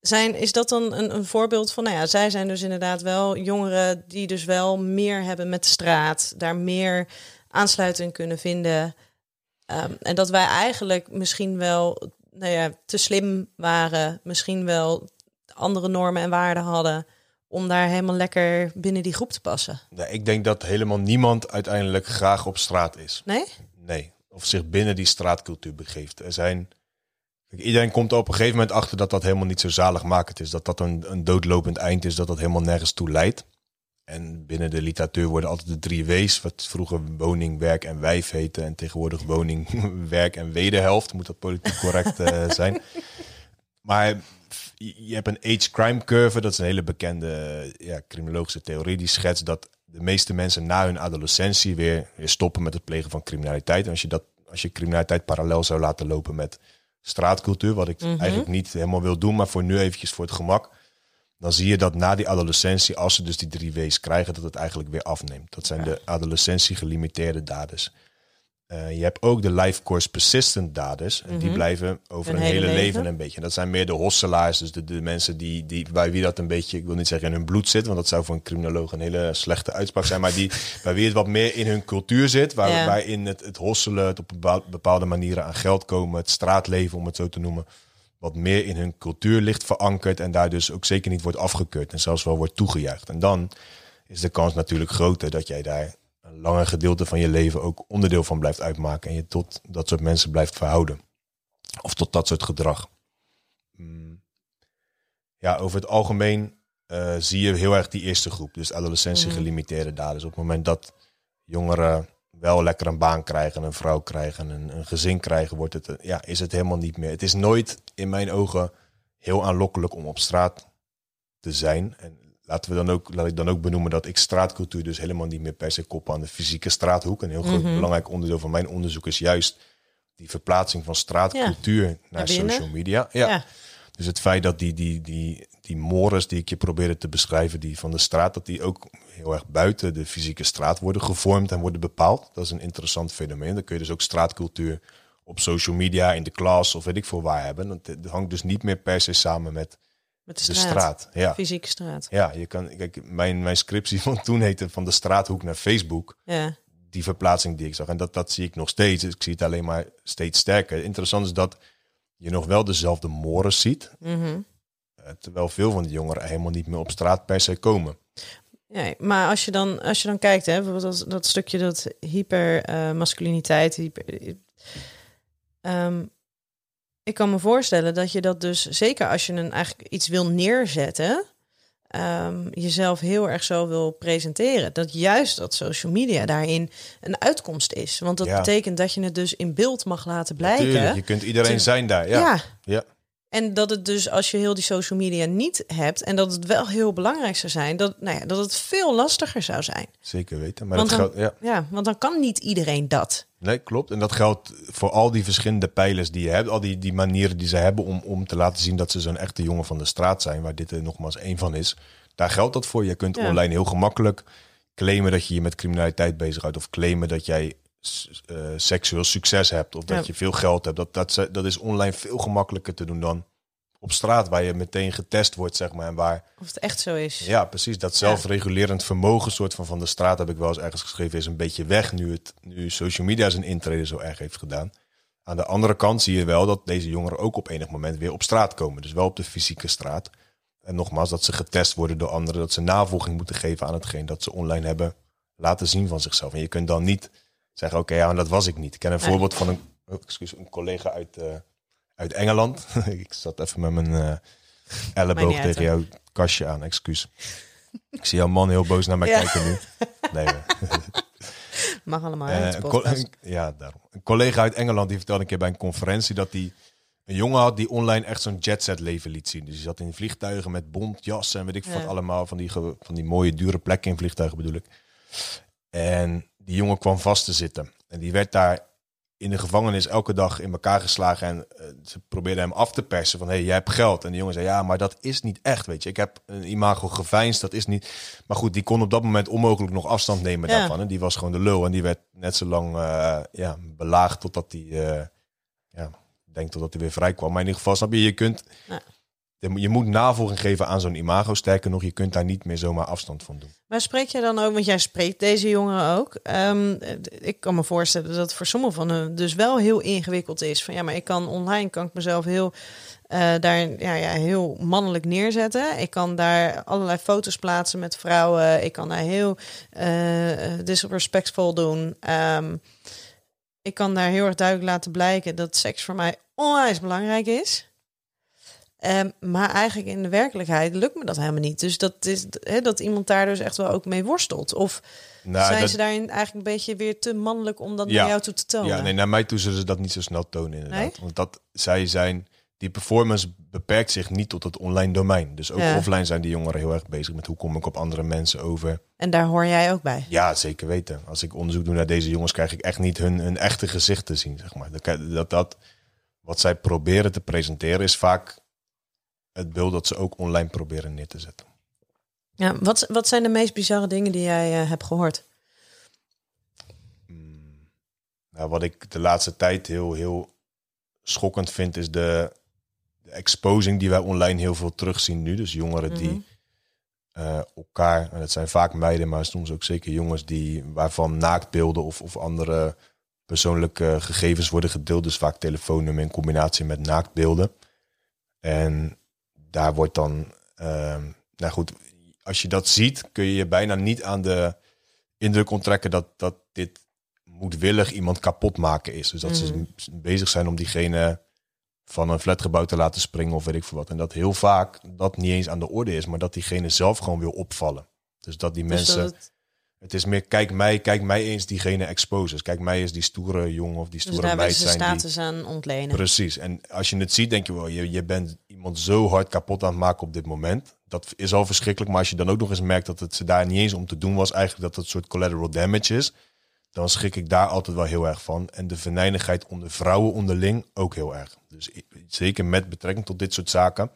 Zijn, is dat dan een, een voorbeeld van, nou ja, zij zijn dus inderdaad wel jongeren die dus wel meer hebben met de straat, daar meer aansluiting kunnen vinden. Ehm, en dat wij eigenlijk misschien wel nou ja, te slim waren, misschien wel andere normen en waarden hadden om daar helemaal lekker binnen die groep te passen. nee, ik denk dat helemaal niemand uiteindelijk graag op straat is. Nee? Nee, of zich binnen die straatcultuur begeeft. Er zijn iedereen komt er op een gegeven moment achter dat dat helemaal niet zo zaligmakend is. Dat dat een, een doodlopend eind is, dat dat helemaal nergens toe leidt. En binnen de literatuur worden altijd de drie W's, wat vroeger woning, werk en wijf heette. En tegenwoordig woning, werk en wederhelft, moet dat politiek correct eh, zijn. Maar je hebt een age crime curve, dat is een hele bekende ja, criminologische theorie. Die schetst dat de meeste mensen na hun adolescentie weer, weer stoppen met het plegen van criminaliteit. En als je, dat, als je criminaliteit parallel zou laten lopen met straatcultuur, wat ik eigenlijk niet helemaal wil doen, maar voor nu eventjes voor het gemak dan zie je dat na die adolescentie, als ze dus die drie W's krijgen, dat het eigenlijk weer afneemt. Dat zijn de adolescentie gelimiteerde daders. Uh, je hebt ook de life course persistent daders. En die blijven over een, hele, leven. een beetje. En dat zijn meer de hosselaars. Dus de, de mensen die, die, bij wie dat een beetje, ik wil niet zeggen in hun bloed zit. Want dat zou voor een criminoloog een hele slechte uitspraak zijn. Maar die, bij wie het wat meer in hun cultuur zit. Waar, ja. Waarin het, het hosselen, het op bepaalde manieren aan geld komen. Het straatleven, om het zo te noemen wat meer in hun cultuur ligt verankerd en daar dus ook zeker niet wordt afgekeurd en zelfs wel wordt toegejuicht. En dan is de kans natuurlijk groter dat jij daar langer gedeelte van je leven ook onderdeel van blijft uitmaken en je tot dat soort mensen blijft verhouden. Of tot dat soort gedrag. Mm. Ja, over het algemeen uh, zie je heel erg die eerste groep, dus adolescentie gelimiteerde daders. Op het moment dat jongeren wel lekker een baan krijgen, een vrouw krijgen, een, een gezin krijgen, wordt het, ja, is het helemaal niet meer. Het is nooit in mijn ogen heel aanlokkelijk om op straat te zijn. En laten we dan ook, laat ik dan ook benoemen dat ik straatcultuur dus helemaal niet meer per se kop aan de fysieke straathoek. Een heel groot mhm. belangrijk onderdeel van mijn onderzoek is juist die verplaatsing van straatcultuur naar social media. Ja. Dus het feit dat die, die, die, die mores die ik je probeerde te beschrijven, die van de straat, dat die ook heel erg buiten de fysieke straat worden gevormd en worden bepaald. Dat is een interessant fenomeen. Dan kun je dus ook straatcultuur op social media, in de klas of weet ik veel waar hebben. Het hangt dus niet meer per se samen met, met de straat. De straat. Ja. Fysieke straat. Ja, je kan, kijk, mijn, mijn scriptie van toen heette van de straathoek naar Facebook. Ja. Die verplaatsing die ik zag. En dat, dat zie ik nog steeds. Ik zie het alleen maar steeds sterker. Interessant is dat je nog wel dezelfde mores ziet. Mm Terwijl veel van die jongeren helemaal niet meer op straat per se komen. Ja, maar als je dan, als je dan kijkt, hè, bijvoorbeeld dat, dat stukje dat hypermasculiniteit, uh, hyper, um, ik kan me voorstellen dat je dat dus, zeker als je een eigenlijk iets wil neerzetten, um, jezelf heel erg zo wil presenteren. Dat juist dat social media daarin een uitkomst is. Want dat betekent dat je het dus in beeld mag laten blijken. je kunt iedereen zijn daar. Ja. ja. ja. En dat het dus als je heel die social media niet hebt en dat het wel heel belangrijk zou zijn, dat, nou ja, dat het veel lastiger zou zijn. Zeker weten. Maar want dat geldt, ja. ja, want dan kan niet iedereen dat. Nee, klopt. En dat geldt voor al die verschillende pijlers die je hebt, al die, die manieren die ze hebben om, om te laten zien dat ze zo'n echte jongen van de straat zijn, waar dit er nogmaals één van is. Daar geldt dat voor. Je kunt online heel gemakkelijk claimen dat je je met criminaliteit bezighoudt of claimen dat jij uh, seksueel succes hebt of dat je veel geld hebt. Dat, dat, dat is online veel gemakkelijker te doen dan op straat, waar je meteen getest wordt, zeg maar. En waar, of het echt zo is. Ja, precies. Dat zelfregulerend vermogen, soort van van de straat, heb ik wel eens ergens geschreven, is een beetje weg nu, het, nu social media zijn intrede zo erg heeft gedaan. Aan de andere kant zie je wel dat deze jongeren ook op enig moment weer op straat komen. Dus wel op de fysieke straat. En nogmaals, dat ze getest worden door anderen, dat ze navolging moeten geven aan hetgeen dat ze online hebben laten zien van zichzelf. En je kunt dan niet zeggen, oké, ja, maar dat was ik niet. Ik ken een voorbeeld van een, oh, excuus, een collega uit, uh, uit Engeland. ik zat even met mijn uh, elleboog tegen jouw kastje aan, excuus. ik zie jouw man heel boos naar mij kijken nu. Nee, Mag allemaal. Uh, ja, daarom. Een collega uit Engeland die vertelde een keer bij een conferentie dat hij een jongen had die online echt zo'n jetset leven liet zien. Dus hij zat in vliegtuigen met bontjassen en weet ik wat allemaal van die, van die mooie dure plekken in vliegtuigen bedoel ik. En die jongen kwam vast te zitten. En die werd daar in de gevangenis elke dag in elkaar geslagen. En uh, ze probeerden hem af te persen van, hé, hey, jij hebt geld. En die jongen zei, ja, maar dat is niet echt, weet je. Ik heb een imago geveinsd, dat is niet... Maar goed, die kon op dat moment onmogelijk nog afstand nemen daarvan. En die was gewoon de lul. En die werd net zo lang uh, ja, belaagd totdat hij... Uh, ja, denk totdat hij weer vrij kwam. Maar in ieder geval, snap je, je kunt... Ja je moet navolging geven aan zo'n imago. Sterker nog, je kunt daar niet meer zomaar afstand van doen. Maar spreek je dan ook, want jij spreekt deze jongeren ook. Um, ik kan me voorstellen dat het voor sommigen van hen dus wel heel ingewikkeld is. Van ja, maar ik kan online kan ik mezelf heel uh, daar ja, ja, heel mannelijk neerzetten. Ik kan daar allerlei foto's plaatsen met vrouwen. Ik kan daar heel uh, disrespectvol doen. Um, ik kan daar heel erg duidelijk laten blijken dat seks voor mij onwijs belangrijk is. Ehm, maar eigenlijk in de werkelijkheid lukt me dat helemaal niet. Dus dat is dat iemand daar dus echt wel ook mee worstelt. Of Nou, zijn dat- ze daarin eigenlijk een beetje weer te mannelijk om dat Ja. naar jou toe te tonen? Ja, nee, naar mij toe zullen ze dat niet zo snel tonen inderdaad. Nee? Want dat zij zijn, die performance beperkt zich niet tot het online domein. Dus ook Ja. offline zijn die jongeren heel erg bezig met hoe kom ik op andere mensen over. En daar hoor jij ook bij. Ja, zeker weten. Als ik onderzoek doe naar deze jongens, krijg ik echt niet hun, hun echte gezicht te zien. Zeg maar. Dat, dat, dat, wat zij proberen te presenteren is vaak het beeld dat ze ook online proberen neer te zetten. Ja, wat, wat zijn de meest bizarre dingen die jij eh, hebt gehoord? Nou, wat ik de laatste tijd heel, heel schokkend vind, is de, de exposing die wij online heel veel terugzien nu. Dus jongeren die eh, elkaar, en dat zijn vaak meiden, maar soms ook zeker jongens, die, waarvan naaktbeelden of, of andere persoonlijke gegevens worden gedeeld. Dus vaak telefoonnummer in combinatie met naaktbeelden. En daar wordt dan, ehm, nou goed, als je dat ziet, kun je je bijna niet aan de indruk onttrekken dat, dat dit moedwillig iemand kapot maken is. Dus dat ze bezig zijn om diegene van een flatgebouw te laten springen of weet ik veel wat. En dat heel vaak dat niet eens aan de orde is, maar dat diegene zelf gewoon wil opvallen. Dus dat die Dus mensen... dat het- Het is meer, kijk mij, kijk mij eens diegene exposes. Kijk mij eens die stoere jongen of die dus stoere daar willen meid zijn. Die, status aan ontlenen. precies. En als je het ziet, denk je wel, je, je bent iemand zo hard kapot aan het maken op dit moment. Dat is al verschrikkelijk. Maar als je dan ook nog eens merkt dat het ze daar niet eens om te doen was, eigenlijk dat het een soort collateral damage is. Dan schrik ik daar altijd wel heel erg van. En de venijnigheid onder vrouwen onderling ook heel erg. Dus zeker met betrekking tot dit soort zaken.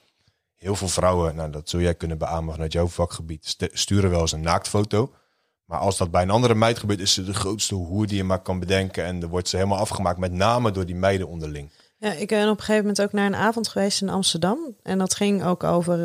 Heel veel vrouwen, nou dat zul jij kunnen beamen vanuit jouw vakgebied, st- sturen wel eens een naaktfoto. Maar als dat bij een andere meid gebeurt, is ze de grootste hoer die je maar kan bedenken. En dan wordt ze helemaal afgemaakt, met name door die meiden onderling. Ja, ik ben op een gegeven moment ook naar een avond geweest in Amsterdam. En dat ging ook over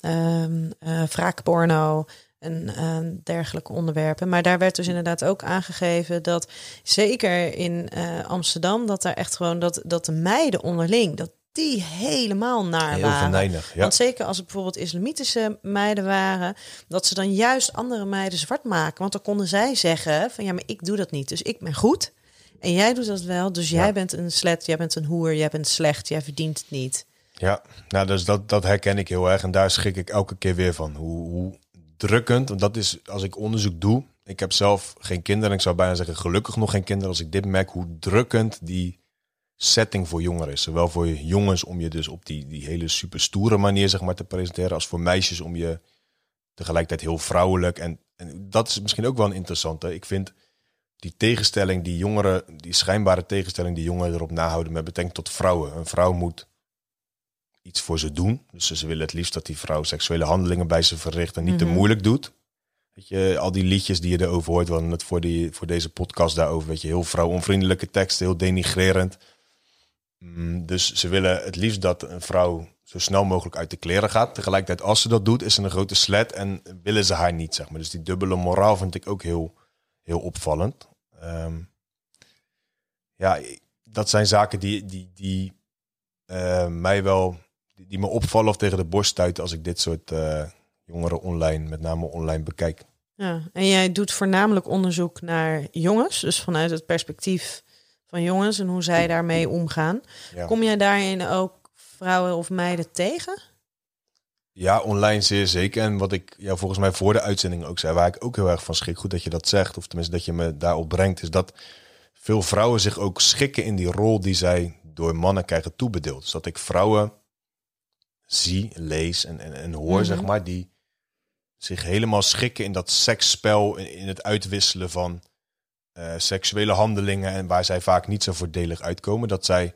ehm, eh, wraakporno en eh, dergelijke onderwerpen. Maar daar werd dus inderdaad ook aangegeven dat zeker in eh, Amsterdam, dat daar echt gewoon dat, dat de meiden onderling, dat die helemaal naar Heel waren. venijnig, ja. Want zeker als het bijvoorbeeld islamitische meiden waren, dat ze dan juist andere meiden zwart maken. Want dan konden zij zeggen van ja, maar ik doe dat niet, dus ik ben goed. En jij doet dat wel, dus jij Ja. bent een slet, jij bent een hoer, jij bent slecht, jij verdient het niet. Ja, nou, dus dat, dat herken ik heel erg. En daar schrik ik elke keer weer van. Hoe, hoe drukkend, want dat is als ik onderzoek doe. Ik heb zelf geen kinderen. Ik zou bijna zeggen gelukkig nog geen kinderen. Als ik dit merk, hoe drukkend die setting voor jongeren is. Zowel voor jongens om je dus op die, die hele super stoere manier zeg maar, te presenteren. Als voor meisjes om je tegelijkertijd heel vrouwelijk. En, en dat is misschien ook wel een interessante. Ik vind die tegenstelling die jongeren, die schijnbare tegenstelling die jongeren erop nahouden met betrekking tot vrouwen. Een vrouw moet iets voor ze doen. Dus ze willen het liefst dat die vrouw seksuele handelingen bij ze verricht en niet te moeilijk doet. Weet je, al die liedjes die je erover hoort, we hadden het voor, die, voor deze podcast daarover, weet je, heel vrouwonvriendelijke teksten, heel denigrerend. Mm, Dus ze willen het liefst dat een vrouw zo snel mogelijk uit de kleren gaat. Tegelijkertijd, als ze dat doet, is ze een grote slet en willen ze haar niet, zeg maar. Dus die dubbele moraal vind ik ook heel, heel opvallend. Ehm, ja, dat zijn zaken die, die, die eh, mij wel, die, me opvallen of tegen de borst stuiten als ik dit soort eh, jongeren online, met name online, bekijk. Ja, en jij doet voornamelijk onderzoek naar jongens, dus vanuit het perspectief van jongens en hoe zij daarmee omgaan. Ja. Kom jij daarin ook vrouwen of meiden tegen? Ja, online zeer zeker. En wat ik ja, volgens mij voor de uitzending ook zei, waar ik ook heel erg van schrik, goed dat je dat zegt, of tenminste dat je me daarop brengt, is dat veel vrouwen zich ook schikken in die rol die zij door mannen krijgen toebedeeld. Dus dat ik vrouwen zie, lees en, en, en hoor, zeg maar, die zich helemaal schikken in dat seksspel, in, in het uitwisselen van eh, seksuele handelingen en waar zij vaak niet zo voordelig uitkomen, dat zij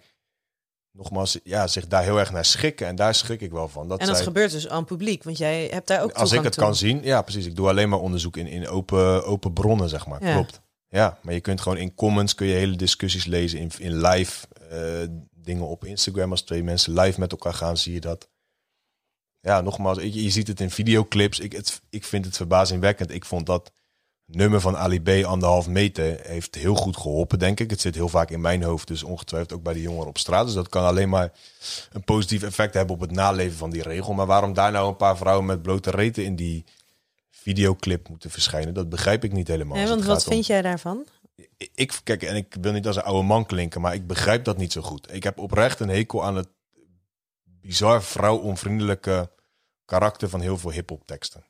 nogmaals ja, zich daar heel erg naar schikken. En daar schrik ik wel van. Dat En dat zij, gebeurt dus aan publiek, want jij hebt daar ook als ik het toe. kan zien, ja, precies. Ik doe alleen maar onderzoek in, in open, open bronnen, zeg maar. Ja. Klopt. Ja, maar je kunt gewoon in comments kun je hele discussies lezen. In, in live eh, dingen op Instagram. Als twee mensen live met elkaar gaan, zie je dat. Ja, nogmaals, je, je ziet het in videoclips. Ik, het, ik vind het verbazingwekkend. Ik vond dat nummer van Ali B, anderhalf meter, heeft heel goed geholpen, denk ik. Het zit heel vaak in mijn hoofd, dus ongetwijfeld ook bij de jongeren op straat. Dus dat kan alleen maar een positief effect hebben op het naleven van die regel. Maar waarom daar nou een paar vrouwen met blote reten in die videoclip moeten verschijnen, dat begrijp ik niet helemaal. Ja, als want wat om- vind jij daarvan? ik- ik, kijk, en ik wil niet als een oude man klinken, maar ik begrijp dat niet zo goed. Ik heb oprecht een hekel aan het bizar vrouwonvriendelijke karakter van heel veel hip-hop teksten.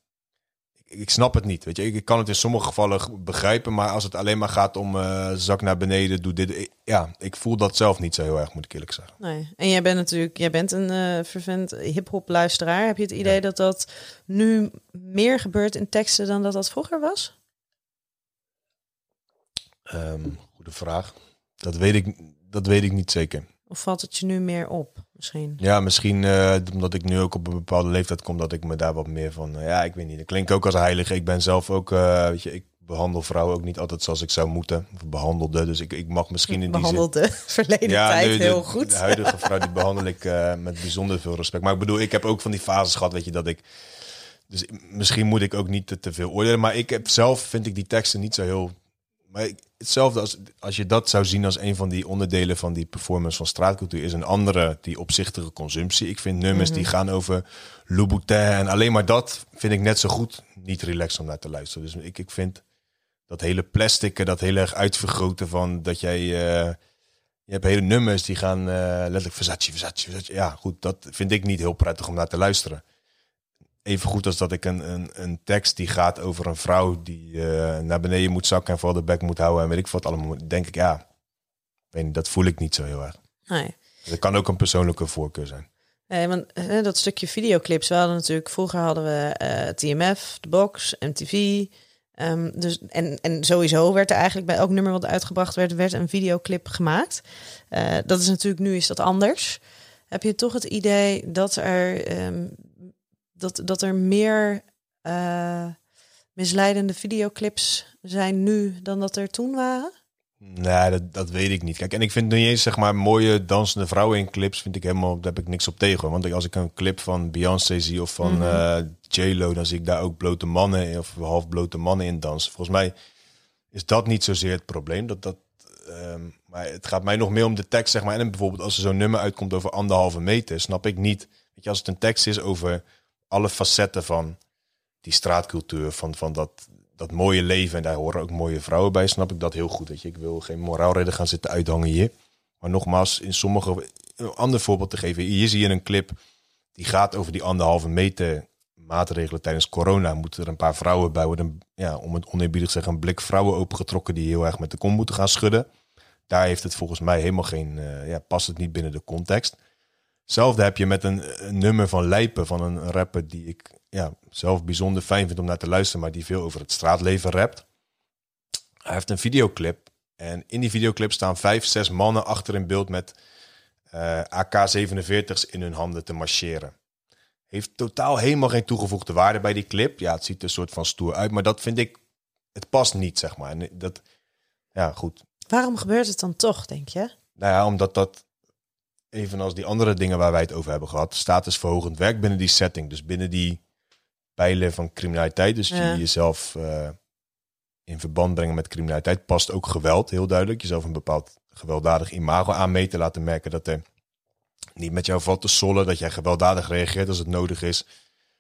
Ik, snap het niet. Weet je, ik, kan het in sommige gevallen begrijpen, maar als het alleen maar gaat om eh, zak naar beneden, doe dit. ik- ja, ik voel dat zelf niet zo heel erg, moet ik eerlijk zeggen. Nee. En jij bent natuurlijk, jij bent een eh vervent hip-hop luisteraar. Heb je het idee Ja. dat dat nu meer gebeurt in teksten dan dat dat vroeger was? Ehm, goede vraag. Dat weet ik, dat weet ik niet zeker. Of valt het je nu meer op? Misschien. Ja, misschien eh, omdat ik nu ook op een bepaalde leeftijd kom, dat ik me daar wat meer van. eh, ja, ik weet niet. Ik klink ook als heilige. Ik ben zelf ook, eh, weet je, ik behandel vrouwen ook niet altijd zoals ik zou moeten. Of behandelde. Dus ik, ik mag misschien in die. Behandelde verleden tijd de- heel goed. De huidige vrouw die behandel ik met bijzonder veel respect. Maar ik bedoel, ik heb ook van die fases gehad, weet je, dat ik. Dus misschien moet ik ook niet te, te veel oordelen. Maar ik heb zelf vind ik die teksten niet zo heel. Maar ik- hetzelfde als als je dat zou zien als een van die onderdelen van die performance van straatcultuur, is een andere die opzichtige consumptie. Ik vind nummers die gaan over Louboutin en alleen maar dat vind ik net zo goed niet relaxed om naar te luisteren. Dus ik, ik vind dat hele plastic, dat heel erg uitvergroten van dat jij. eh, je hebt hele nummers die gaan eh, letterlijk Versace, Versace, Versace. Ja, goed, dat vind ik niet heel prettig om naar te luisteren. Even goed als dat ik een, een, een tekst die gaat over een vrouw die eh, naar beneden moet zakken en voor de bek moet houden en weet ik wat allemaal. Denk ik, ja, weet niet, dat voel ik niet zo heel erg. Nee. Dat kan ook een persoonlijke voorkeur zijn. Nee, want dat stukje videoclips, we hadden natuurlijk, vroeger hadden we eh, TMF, de Box, MTV. ehm, dus, en, en sowieso werd er eigenlijk bij elk nummer wat uitgebracht werd, werd een videoclip gemaakt. Eh, dat is natuurlijk, nu is dat anders. Heb je toch het idee dat er, ehm, dat, dat er meer eh, misleidende videoclips zijn nu dan dat er toen waren? Nee, dat, dat weet ik niet. Kijk, en ik vind niet eens zeg maar mooie dansende vrouwen in clips vind ik helemaal, daar heb ik niks op tegen. Want als ik een clip van Beyoncé zie of van eh, J-Lo, dan zie ik daar ook blote mannen of half blote mannen in dansen. Volgens mij is dat niet zozeer het probleem. Dat, dat, ehm, maar het gaat mij nog meer om de tekst, zeg maar. En bijvoorbeeld als er zo'n nummer uitkomt over anderhalve meter, snap ik niet. Weet je, als het een tekst is over alle facetten van die straatcultuur, van, van dat, dat mooie leven. En daar horen ook mooie vrouwen bij, snap ik dat heel goed. Weet je. Ik wil geen moraalreden gaan zitten uithangen hier. Maar nogmaals, in sommige... Een ander voorbeeld te geven. Hier zie je een clip die gaat over die anderhalve meter maatregelen tijdens corona. Moeten er een paar vrouwen bij worden, ja, om het oneerbiedig te zeggen, een blik vrouwen opengetrokken die heel erg met de kom moeten gaan schudden. Daar heeft het volgens mij helemaal geen, eh, ja, past het niet binnen de context. Hetzelfde heb je met een, een nummer van Lijpen, van een rapper die ik ja, zelf bijzonder fijn vind om naar te luisteren, maar die veel over het straatleven rapt. Hij heeft een videoclip en in die videoclip staan vijf, zes mannen achter in beeld met eh, AK-47's in hun handen te marcheren. Heeft totaal helemaal geen toegevoegde waarde bij die clip. Ja, het ziet er een soort van stoer uit, maar dat vind ik, het past niet, zeg maar. En dat, ja, goed. Waarom gebeurt het dan toch, denk je? Nou ja, omdat dat, evenals die andere dingen waar wij het over hebben gehad, statusverhogend werk binnen die setting. Dus binnen die pijlen van criminaliteit. Dus Ja. je jezelf eh, in verband brengen met criminaliteit past ook geweld, heel duidelijk. Jezelf een bepaald gewelddadig imago aanmeten, laten merken dat er niet met jou valt te sollen, dat jij gewelddadig reageert als het nodig is.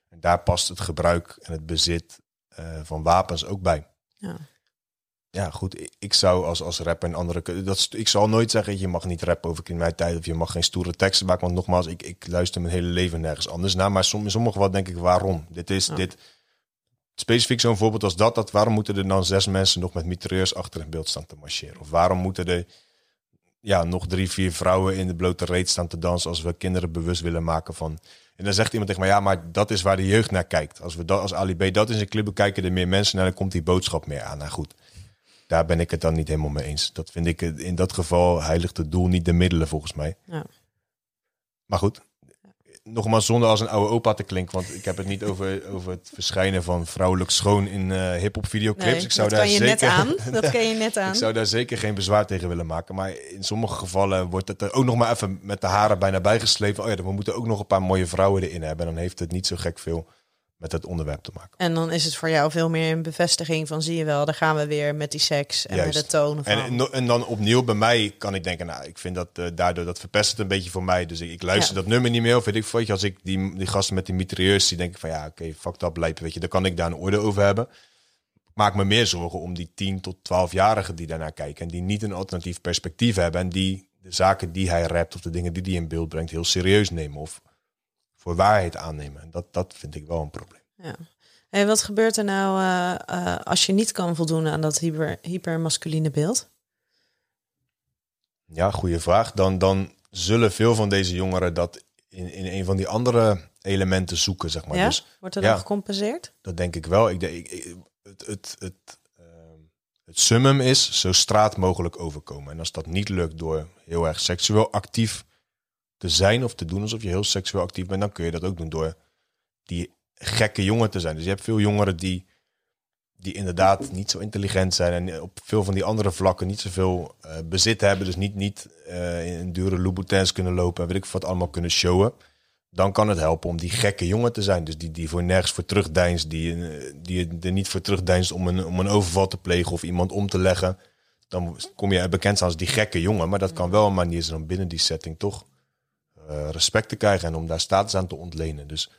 En daar past het gebruik en het bezit eh, van wapens ook bij Ja. Ja, goed. ik- Ik zou als, als rapper en andere. Dat, ik zal nooit zeggen, je mag niet rappen over criminaliteit of je mag geen stoere teksten maken. Want nogmaals, ik, ik luister mijn hele leven nergens anders naar. Maar som, in sommige wat denk ik, waarom? Dit is Ja. dit. Specifiek zo'n voorbeeld als dat, dat. Waarom moeten er dan zes mensen nog met mitrailleurs achter in beeld staan te marcheren? Of waarom moeten er ja, nog drie, vier vrouwen in de blote reet staan te dansen als we kinderen bewust willen maken van. En dan zegt iemand tegen mij, ja, maar dat is waar de jeugd naar kijkt. Als we dat als Ali B dat in zijn clip bekijken, er meer mensen naar, dan komt die boodschap meer aan. Nou goed, daar ben ik het dan niet helemaal mee eens. Dat vind ik, in dat geval heiligt het doel niet de middelen volgens mij. Ja. Maar goed, nogmaals zonder als een oude opa te klinken, want ik heb het niet over, over het verschijnen van vrouwelijk schoon in eh hip-hop videoclips. Nee, ik zou dat daar kan je zeker, net aan. Dat kan je net aan. ik zou daar zeker geen bezwaar tegen willen maken. Maar in sommige gevallen wordt het er ook nog maar even met de haren bijna bijgeslepen. Oh ja, we moeten ook nog een paar mooie vrouwen erin hebben. En dan heeft het niet zo gek veel met het onderwerp te maken. En dan is het voor jou veel meer een bevestiging van zie je wel, daar gaan we weer met die seks en Juist. met de tonen van. En, en, dan opnieuw bij mij kan ik denken, nou, ik vind dat eh, daardoor dat verpest het een beetje voor mij. Dus ik, ik luister Ja. dat nummer niet meer. Of weet ik veel. Als ik die, die gasten met die mitrailleurs zie, denk ik van ja, oké, fuck dat lijpen. Weet je, dan kan ik daar een oordeel over hebben. maak me meer zorgen om die 10 tot 12-jarigen die daarnaar kijken. En die niet een alternatief perspectief hebben. En die de zaken die hij rapt of de dingen die hij in beeld brengt heel serieus nemen. Of voor waarheid aannemen. En dat, dat vind ik wel een probleem. Ja. En wat gebeurt er nou eh, eh, als je niet kan voldoen aan dat hyper, hypermasculine beeld? Ja, goede vraag. Dan, dan zullen veel van deze jongeren dat in, in een van die andere elementen zoeken, zeg maar. Ja? Dus Wordt er ja. dan gecompenseerd? dat denk ik wel. Ik, denk- ik, ik- het, het, het, ehm, het summum is zo straat mogelijk overkomen. En als dat niet lukt door heel erg seksueel actief te zijn of te doen alsof je heel seksueel actief bent, dan kun je dat ook doen door die gekke jongen te zijn. Dus je hebt veel jongeren die, die inderdaad niet zo intelligent zijn en op veel van die andere vlakken niet zoveel eh, bezit hebben. Dus niet, niet eh, in dure Louboutins kunnen lopen en weet ik wat allemaal kunnen showen dan kan het helpen om die gekke jongen te zijn. Dus die, die voor nergens voor terugdeinst, die, eh, die er niet voor terugdeinst om een, om een overval te plegen of iemand om te leggen. Dan kom je bekend als die gekke jongen. Maar dat kan wel een manier zijn om binnen die setting toch respect te krijgen en om daar status aan te ontlenen. Dus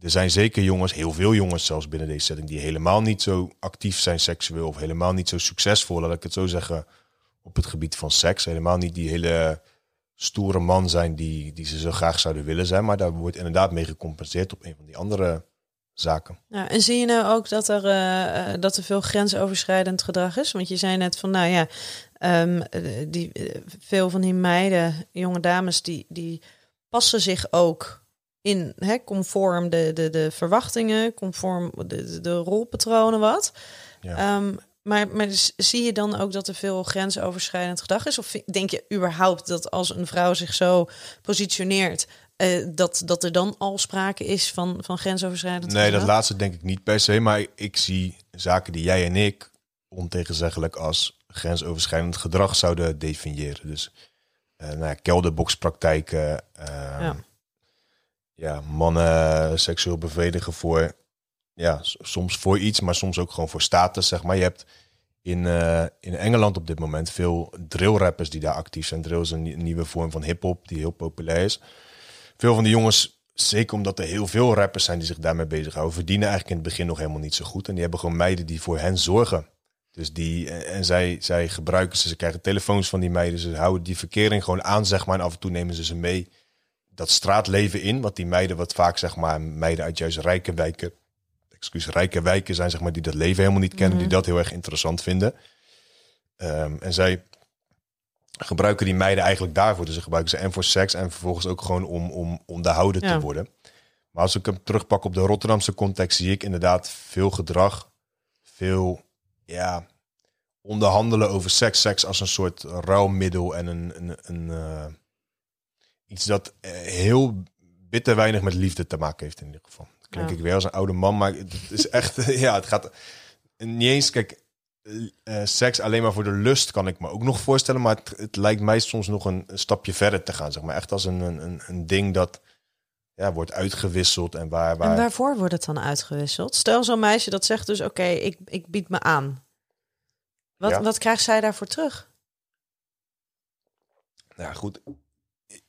er zijn zeker jongens, heel veel jongens zelfs binnen deze setting, die helemaal niet zo actief zijn seksueel of helemaal niet zo succesvol, laat ik het zo zeggen, op het gebied van seks. Helemaal niet die hele stoere man zijn die, die ze zo graag zouden willen zijn. Maar daar wordt inderdaad mee gecompenseerd op een van die andere zaken. En zie je nou ook dat er, eh, eh, dat er veel grensoverschrijdend gedrag is? Want je zei net van, nou ja, ehm, eh, die, eh, veel van die meiden, jonge dames, die, die passen zich ook in, hè, conform de, de, de verwachtingen, conform de, de, rolpatronen wat. Ja. Ehm, maar, zie je dan ook dat er veel grensoverschrijdend gedrag is? Of denk je überhaupt dat als een vrouw zich zo positioneert, eh, dat, dat er dan al sprake is van, van grensoverschrijdend Nee, gedrag? dat laatste denk ik niet per se. Maar ik, ik zie zaken die jij en ik ontegenzeggelijk als grensoverschrijdend gedrag zouden definiëren. Dus eh nou ja, kelderboxpraktijken, ehm, Ja. ja. mannen seksueel bevredigen voor, ja, soms voor iets, maar soms ook gewoon voor status, zeg maar. Je hebt in, eh, in Engeland op dit moment veel drillrappers die daar actief zijn. Drill is een, nie- een nieuwe vorm van hip-hop die heel populair is. Veel van die jongens, zeker omdat er heel veel rappers zijn die zich daarmee bezighouden, verdienen eigenlijk in het begin nog helemaal niet zo goed. En die hebben gewoon meiden die voor hen zorgen. Dus die, en zij, zij gebruiken ze, ze krijgen telefoons van die meiden, ze houden die verkering gewoon aan, zeg maar. En af en toe nemen ze ze mee dat straatleven in, wat die meiden, wat vaak zeg maar meiden uit juist rijke wijken, excuus, rijke wijken zijn, zeg maar, die dat leven helemaal niet kennen, die dat heel erg interessant vinden. Ehm, en zij gebruiken die meiden eigenlijk daarvoor. Dus ze gebruiken ze en voor seks en vervolgens ook gewoon om, om onderhouden Ja. te worden. Maar als ik hem terugpak op de Rotterdamse context, zie ik inderdaad veel gedrag, veel ja, onderhandelen over seks. Seks als een soort ruilmiddel en een, een, een, eh, iets dat eh, heel bitter weinig met liefde te maken heeft in ieder geval. Dat klink Ja. ik weer als een oude man, maar het is echt, ja, het gaat niet eens, kijk, eh, seks alleen maar voor de lust kan ik me ook nog voorstellen, maar het, het lijkt mij soms nog een, stapje verder te gaan, zeg maar. Echt als een, een- een ding dat ja, wordt uitgewisseld en waar... waar... En waarvoor wordt het dan uitgewisseld? Stel zo'n meisje dat zegt dus, oké, ik, ik bied me aan. Wat, Ja. wat krijgt zij daarvoor terug? Nou goed,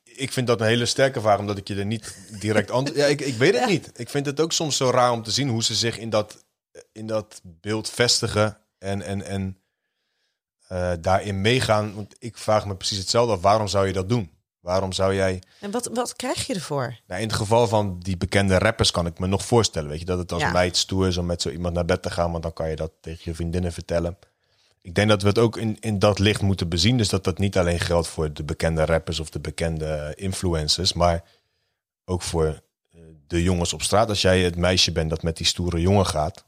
ik vind dat een hele sterke vraag, omdat ik je er niet direct antwoord... Ja, ik, ik weet het Ja. niet. Ik vind het ook soms zo raar om te zien hoe ze zich in dat, in dat beeld vestigen en, en, en eh, daarin meegaan. Want ik vraag me precies hetzelfde af. Waarom zou je dat doen? Waarom zou jij... En wat, wat krijg je ervoor? Nou, in het geval van die bekende rappers kan ik me nog voorstellen. Weet je, dat het als Ja. meid stoer is om met zo iemand naar bed te gaan. Want dan kan je dat tegen je vriendinnen vertellen. Ik denk dat we het ook in, in dat licht moeten bezien. Dus dat dat niet alleen geldt voor de bekende rappers of de bekende influencers. Maar ook voor eh, de jongens op straat. Als jij het meisje bent dat met die stoere jongen gaat.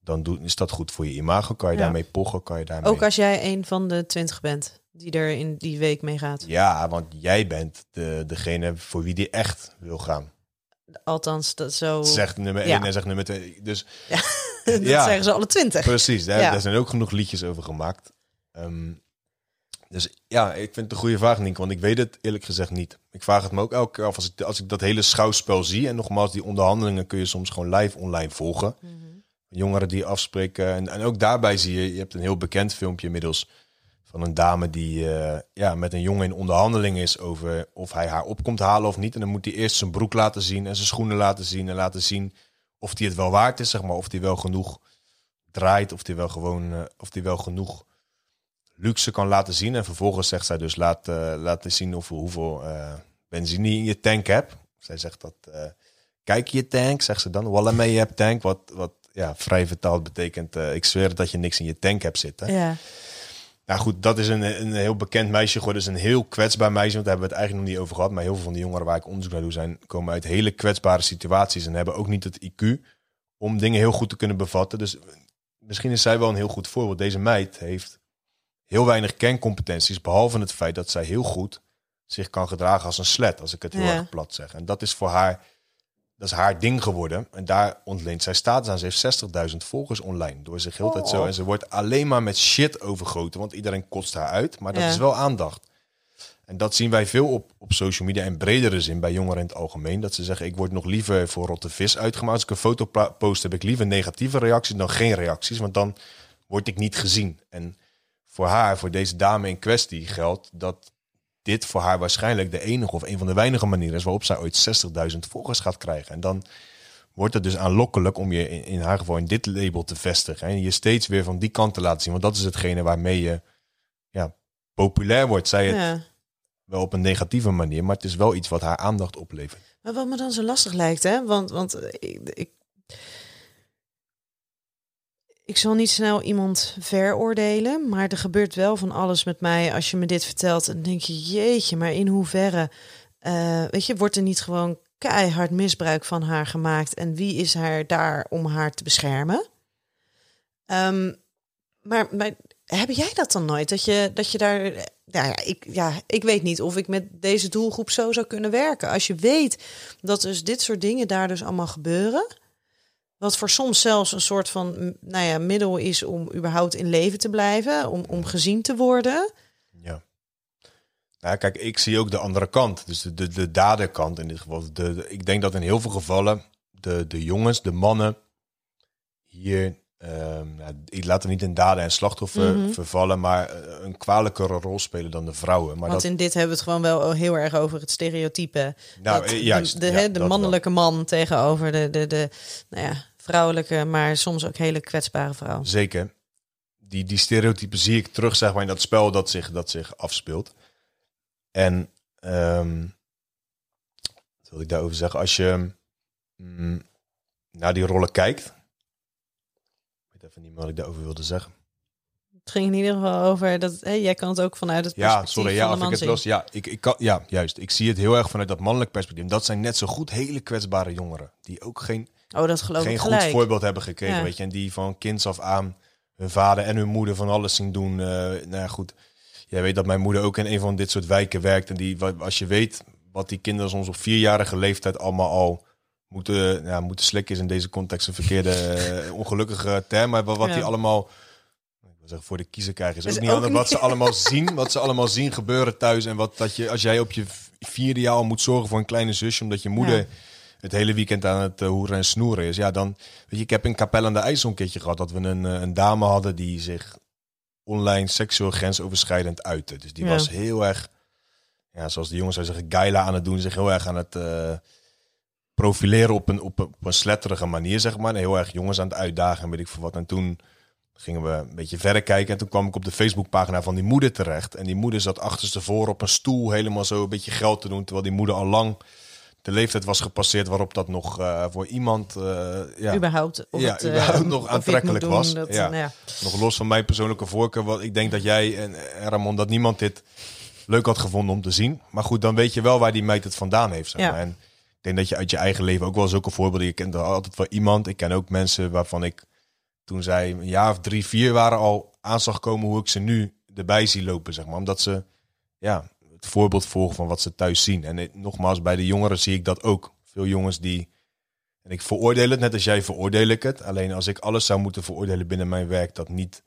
Dan is dat goed voor je imago. Kan je Ja. daarmee pochen? Kan je daarmee... Ook als jij een van de twintig bent die er in die week mee gaat. Ja, want jij bent de, degene voor wie die echt wil gaan. Althans, dat zo. Zegt nummer Ja. 1 en zegt nummer 2. Dus dat ja. zeggen ze alle twintig. Precies, daar, Ja. daar zijn ook genoeg liedjes over gemaakt. Ehm, dus ja, ik vind het een goede vraag, Nienke, want ik weet het eerlijk gezegd niet. Ik vraag het me ook elke keer af als ik, als ik dat hele schouwspel zie. En nogmaals, die onderhandelingen kun je soms gewoon live online volgen. Mhm. Jongeren die afspreken. En, en ook daarbij zie je, je hebt een heel bekend filmpje inmiddels van een dame die eh, ja, met een jongen in onderhandeling is over of hij haar op komt halen of niet. En dan moet hij eerst zijn broek laten zien en zijn schoenen laten zien en laten zien of hij het wel waard is, zeg maar, of hij wel genoeg draait, of die wel gewoon, eh, of die wel genoeg luxe kan laten zien. En vervolgens zegt zij dus laat, eh, laten zien of, hoeveel benzine je in je tank hebt. Zij zegt dat, kijk je tank, zegt ze dan. Wallah mee je hebt tank, wat, wat ja, vrij vertaald betekent, ik zweer dat je niks in je tank hebt zitten. Ja. Nou goed, dat is een, een heel bekend meisje geworden. Dat is een heel kwetsbaar meisje, want daar hebben we het eigenlijk nog niet over gehad. Maar heel veel van de jongeren waar ik onderzoek naar doe, zijn, komen uit hele kwetsbare situaties. En hebben ook niet het IQ om dingen heel goed te kunnen bevatten. Dus misschien is zij wel een heel goed voorbeeld. Deze meid heeft heel weinig kerncompetenties, behalve het feit dat zij heel goed zich kan gedragen als een slet, als ik het heel Ja. erg plat zeg. En dat is voor haar, dat is haar ding geworden. En daar ontleent zij status aan. Ze heeft 60.000 volgers online, door zich heel tijd zo. En ze wordt alleen maar met shit overgoten, want iedereen kotst haar uit. Maar dat Ja. is wel aandacht. En dat zien wij veel op, op social media en bredere zin bij jongeren in het algemeen. Dat ze zeggen, ik word nog liever voor rotte vis uitgemaakt. Als ik een foto post, heb ik liever negatieve reacties dan geen reacties. Want dan word ik niet gezien. En voor haar, voor deze dame in kwestie, geldt dat dit voor haar waarschijnlijk de enige of een van de weinige manieren is waarop zij ooit 60.000 volgers gaat krijgen. En dan wordt het dus aanlokkelijk om je in, in haar geval in dit label te vestigen. En je steeds weer van die kant te laten zien. Want dat is hetgene waarmee je ja, populair wordt. Zij het ja. wel op een negatieve manier, maar het is wel iets wat haar aandacht oplevert. Maar wat me dan zo lastig lijkt, hè? Want, want eh, ik, ik, ik zal niet snel iemand veroordelen, maar er gebeurt wel van alles met mij als je me dit vertelt. En denk je, jeetje, maar in hoeverre, eh, weet je, wordt er niet gewoon keihard misbruik van haar gemaakt? En wie is haar daar om haar te beschermen? Ehm, maar, maar heb jij dat dan nooit? Dat je, dat je daar. Nou ja ik, ja, ik weet niet of ik met deze doelgroep zo zou kunnen werken. Als je weet dat dus dit soort dingen daar dus allemaal gebeuren. Wat voor soms zelfs een soort van nou ja, middel is om überhaupt in leven te blijven, om, om gezien te worden. Ja. Nou, kijk, ik zie ook de andere kant. Dus de, de, de daderkant in dit geval. De, de- ik denk dat in heel veel gevallen de, de jongens, de mannen hier, nou, ik laat er niet in daden en slachtoffer Mhm. vervallen, maar eh, een kwalijkere rol spelen dan de vrouwen. Maar Want dat, in dit hebben we het gewoon wel heel erg over het stereotype. nou, dat eh, de- juist, de, ja, hè, dat de wel. mannelijke man tegenover de, de, de nou ja, vrouwelijke, maar soms ook hele kwetsbare vrouw. Zeker. Die, die stereotypen zie ik terug, zeg maar, in dat spel dat zich, dat zich afspeelt. En ehm wat wil ik daarover zeggen? Als je mm, naar die rollen kijkt. Ik weet even niet meer wat ik daarover wilde zeggen. Het ging in ieder geval over dat jij kan het ook vanuit het Ja, perspectief sorry, ja, van ik man het zien. los. Ja, ik, ik kan, ja, juist. Ik zie het heel erg vanuit dat mannelijk perspectief. Dat zijn net zo goed hele kwetsbare jongeren. Die ook geen, Oh, dat geloof geen ik goed voorbeeld hebben gekregen. Ja. Weet je, en die van kinds af aan hun vader en hun moeder van alles zien doen. eh nou ja, goed. Jij weet dat mijn moeder ook in een van dit soort wijken werkt. En die, als je weet wat die kinderen soms op vierjarige leeftijd allemaal al moeten, ja, moeten slikken, is in deze context een verkeerde, eh, ongelukkige term. Maar wat, wat Ja. die allemaal ik wil zeggen, voor de kiezer krijgen is, Is ook niet aan wat ze allemaal zien, wat ze allemaal zien gebeuren thuis en wat dat je als jij op je vierde jaar al moet zorgen voor een kleine zusje omdat je moeder Ja. Het hele weekend aan het eh, hoeren en snoeren is. Ja, dan weet je, ik heb in Capelle aan de IJssel een keertje gehad dat we een, eh, een dame hadden die zich online seksueel grensoverschrijdend uitte. Dus die Ja. was heel erg, ja, zoals de jongens zou zeggen, geila aan het doen, zich heel erg aan het eh, profileren op een, op, een, op een sletterige manier, zeg maar. En heel erg jongens aan het uitdagen en weet ik veel wat. En toen gingen we een beetje verder kijken. En toen kwam ik op de Facebookpagina van die moeder terecht. En die moeder zat achterstevoren op een stoel helemaal zo een beetje geld te doen. Terwijl die moeder al lang de leeftijd was gepasseerd waarop dat nog eh, voor iemand eh, ja, Überhaupt. Of Ja, het, eh, überhaupt nog aantrekkelijk doen, was. Dat, Ja. nou ja. nog los van mijn persoonlijke voorkeur. Wat ik denk dat jij en, Ramon dat niemand dit leuk had gevonden om te zien. Maar goed, dan weet je wel waar die meid het vandaan heeft. Zeg Ja. maar. En ik denk dat je uit je eigen leven ook wel zulke voorbeelden. Je kent altijd wel iemand. Ik ken ook mensen waarvan ik toen zij een jaar of drie, vier waren al aan zag komen hoe ik ze nu erbij zie lopen. Zeg maar. Omdat ze ja, het voorbeeld volgen van wat ze thuis zien. En het- nogmaals, bij de jongeren zie ik dat ook. Veel jongens die. En ik veroordeel het net als jij veroordeel ik het. Alleen als ik alles zou moeten veroordelen binnen mijn werk, dat niet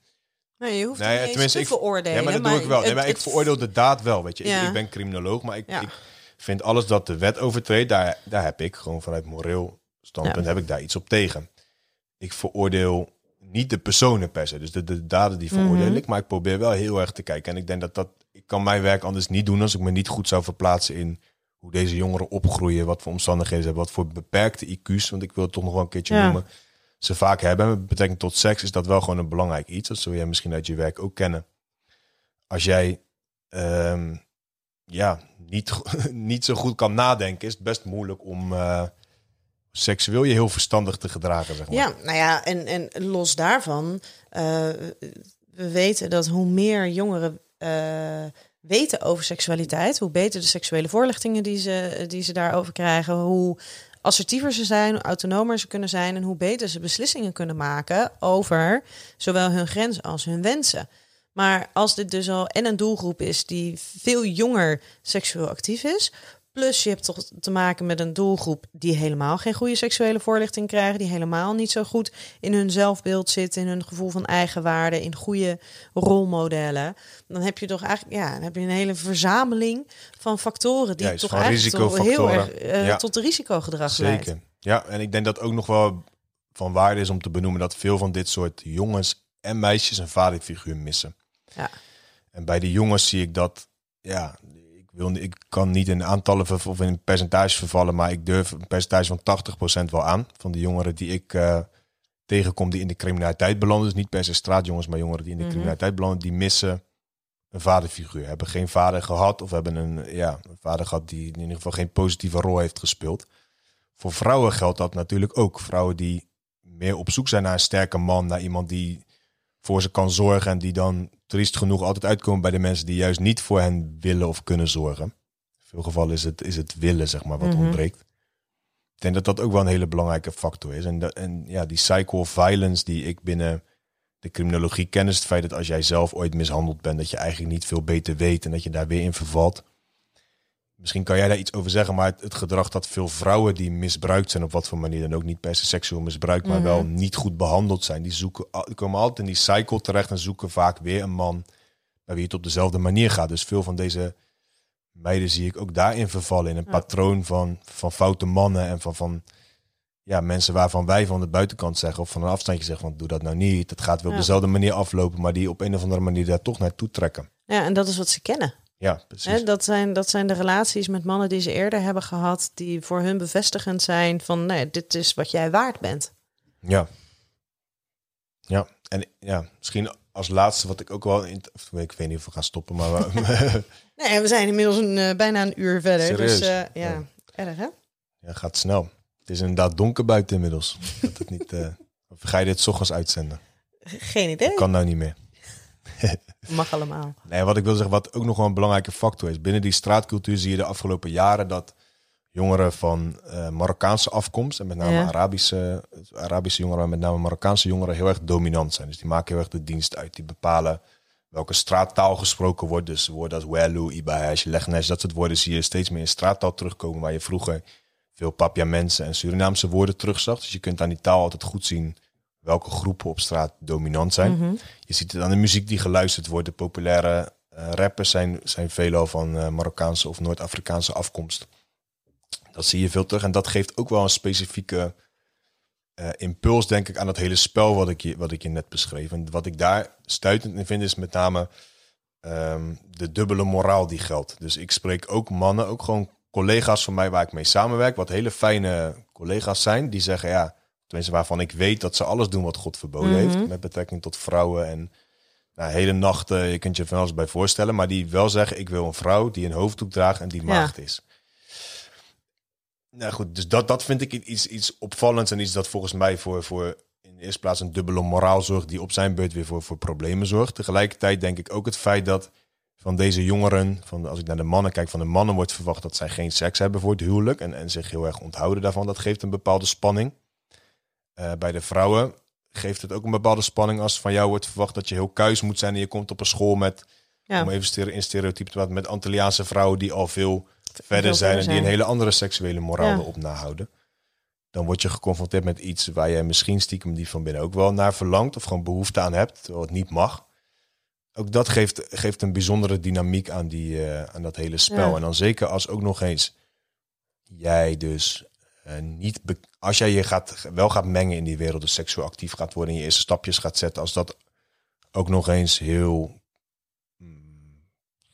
Nee, je hoeft Nee, niet tenminste, te ik- veroordelen. ja, maar dat doe ik wel. Nee, maar ik veroordeel de daad wel, weet je. Ik- ben criminoloog, maar ik, Ja. ik vind alles dat de wet overtreedt, daar, daar heb ik gewoon vanuit moreel standpunt Ja. heb ik daar iets op tegen. Ik veroordeel niet de personen per se, dus de, de daden die veroordeel Mhm. ik, maar ik probeer wel heel erg te kijken. En ik denk dat dat, ik kan mijn werk anders niet doen als ik me niet goed zou verplaatsen in hoe deze jongeren opgroeien, wat voor omstandigheden ze hebben, wat voor beperkte IQ's, want ik wil het toch nog wel een keertje Ja. noemen. ze vaak hebben met betrekking tot seks, is dat wel gewoon een belangrijk iets. Dat zul jij misschien uit je werk ook kennen. Als jij ehm, ja, niet, niet zo goed kan nadenken, is het best moeilijk om eh, seksueel je heel verstandig te gedragen. Zeg maar. Ja, nou ja, en, en los daarvan, eh, we weten dat hoe meer jongeren eh, weten over seksualiteit, hoe beter de seksuele voorlichtingen die ze, die ze daarover krijgen, hoe assertiever ze zijn, hoe autonomer ze kunnen zijn en hoe beter ze beslissingen kunnen maken over zowel hun grenzen als hun wensen. Maar als dit dus al en een doelgroep is die veel jonger seksueel actief is, plus je hebt toch te maken met een doelgroep die helemaal geen goede seksuele voorlichting krijgen, die helemaal niet zo goed in hun zelfbeeld zitten, in hun gevoel van eigenwaarde, in goede rolmodellen, dan heb je toch eigenlijk ja, dan heb je een hele verzameling van factoren die toch eigenlijk toch heel erg eh, Ja. tot risicogedrag leidt. Zeker. Ja, en ik denk dat ook nog wel van waarde is om te benoemen dat veel van dit soort jongens en meisjes een vaderfiguur missen. Ja. En bij de jongens zie ik dat, ja, wil, ik kan niet in aantallen of in percentages vervallen, maar ik durf een percentage van 80% wel aan. Van de jongeren die ik eh, tegenkom die in de criminaliteit belanden. Dus niet per se straatjongens, maar jongeren die in de Mhm. criminaliteit belanden, die missen een vaderfiguur. Hebben geen vader gehad of hebben een, ja, een vader gehad die in ieder geval geen positieve rol heeft gespeeld. Voor vrouwen geldt dat natuurlijk ook. Vrouwen die meer op zoek zijn naar een sterke man, naar iemand die voor ze kan zorgen en die dan triest genoeg altijd uitkomen bij de mensen die juist niet voor hen willen of kunnen zorgen. In veel gevallen is het, is het willen, zeg maar, wat Mhm. ontbreekt. Ik denk dat dat ook wel een hele belangrijke factor is. En, dat, en ja, die cycle of violence die ik binnen de criminologie ken, is het feit dat als jij zelf ooit mishandeld bent, dat je eigenlijk niet veel beter weet en dat je daar weer in vervalt. Misschien kan jij daar iets over zeggen, maar het, het gedrag dat veel vrouwen die misbruikt zijn, op wat voor manier dan ook, niet per se seksueel misbruikt, maar wel niet goed behandeld zijn, die, zoeken, die komen altijd in die cycle terecht en zoeken vaak weer een man bij wie het op dezelfde manier gaat. Dus veel van deze meiden zie ik ook daarin vervallen, in een Ja. patroon van, van foute mannen en van, van ja, mensen waarvan wij van de buitenkant zeggen of van een afstandje zeggen van doe dat nou niet. Het gaat weer op Ja. dezelfde manier aflopen, maar die op een of andere manier daar toch naartoe trekken. Ja, en dat is wat ze kennen. Ja, precies. Hè, dat, zijn, dat zijn de relaties met mannen die ze eerder hebben gehad, die voor hun bevestigend zijn van nee, dit is wat jij waard bent. Ja. Ja, en ja, misschien als laatste wat ik ook wel... In, ik weet niet of we gaan stoppen, maar... we- Nee, we zijn inmiddels een, eh, bijna een uur verder. Serieus? Dus ja, Ja. erg hè? ja, gaat snel. Het is inderdaad donker buiten inmiddels. Dat het niet, eh, of ga je dit 's ochtends uitzenden? Geen idee. Kan nou niet meer. Mag allemaal. Nee, wat ik wil zeggen, wat ook nog wel een belangrijke factor is. Binnen die straatcultuur zie je de afgelopen jaren dat jongeren van eh, Marokkaanse afkomst, en met name Ja. Arabische, Arabische jongeren, met name Marokkaanse jongeren, heel erg dominant zijn. Dus die maken heel erg de dienst uit. Die bepalen welke straattaal gesproken wordt. Dus woorden als welu, ibahesh, legnes, dat soort woorden zie je steeds meer in straattaal terugkomen, waar je vroeger veel Papiamense en Surinaamse woorden terugzag. Dus je kunt aan die taal altijd goed zien welke groepen op straat dominant zijn. Mhm. Je ziet het aan de muziek die geluisterd wordt. De populaire eh, rappers zijn, zijn veelal van eh, Marokkaanse of Noord-Afrikaanse afkomst. Dat zie je veel terug. En dat geeft ook wel een specifieke eh, impuls, denk ik, aan dat hele spel wat ik, je, wat ik je net beschreef. En wat ik daar stuitend in vind, is met name ehm, de dubbele moraal die geldt. Dus ik spreek ook mannen, ook gewoon collega's van mij waar ik mee samenwerk, wat hele fijne collega's zijn, die zeggen ja, tenminste waarvan ik weet dat ze alles doen wat God verboden Mhm. heeft, met betrekking tot vrouwen en nou, hele nachten, je kunt je van alles bij voorstellen, maar die wel zeggen ik wil een vrouw die een hoofddoek draagt en die Ja. maagd is. Nou goed, dus dat, dat vind ik iets, iets opvallends en iets dat volgens mij voor, voor in de eerste plaats een dubbele moraal zorgt die op zijn beurt weer voor, voor problemen zorgt. Tegelijkertijd denk ik ook het feit dat van deze jongeren, van, als ik naar de mannen kijk, van de mannen wordt verwacht dat zij geen seks hebben voor het huwelijk en, en zich heel erg onthouden daarvan. Dat geeft een bepaalde spanning. Eh, bij de vrouwen geeft het ook een bepaalde spanning als van jou wordt verwacht dat je heel kuis moet zijn en je komt op een school met, Ja. om even in stereotype te met Antilliaanse vrouwen die al veel verder Veel zijn en die een hele andere seksuele moraal Ja. erop nahouden. Dan word je geconfronteerd met iets waar je misschien stiekem die van binnen ook wel naar verlangt of gewoon behoefte aan hebt, het niet mag. Ook dat geeft, geeft een bijzondere dynamiek aan, die, eh, aan dat hele spel. Ja. En dan zeker als ook nog eens jij dus eh, niet, als jij je gaat, wel gaat mengen in die wereld, dus seksueel actief gaat worden en je eerste stapjes gaat zetten, als dat ook nog eens heel mm,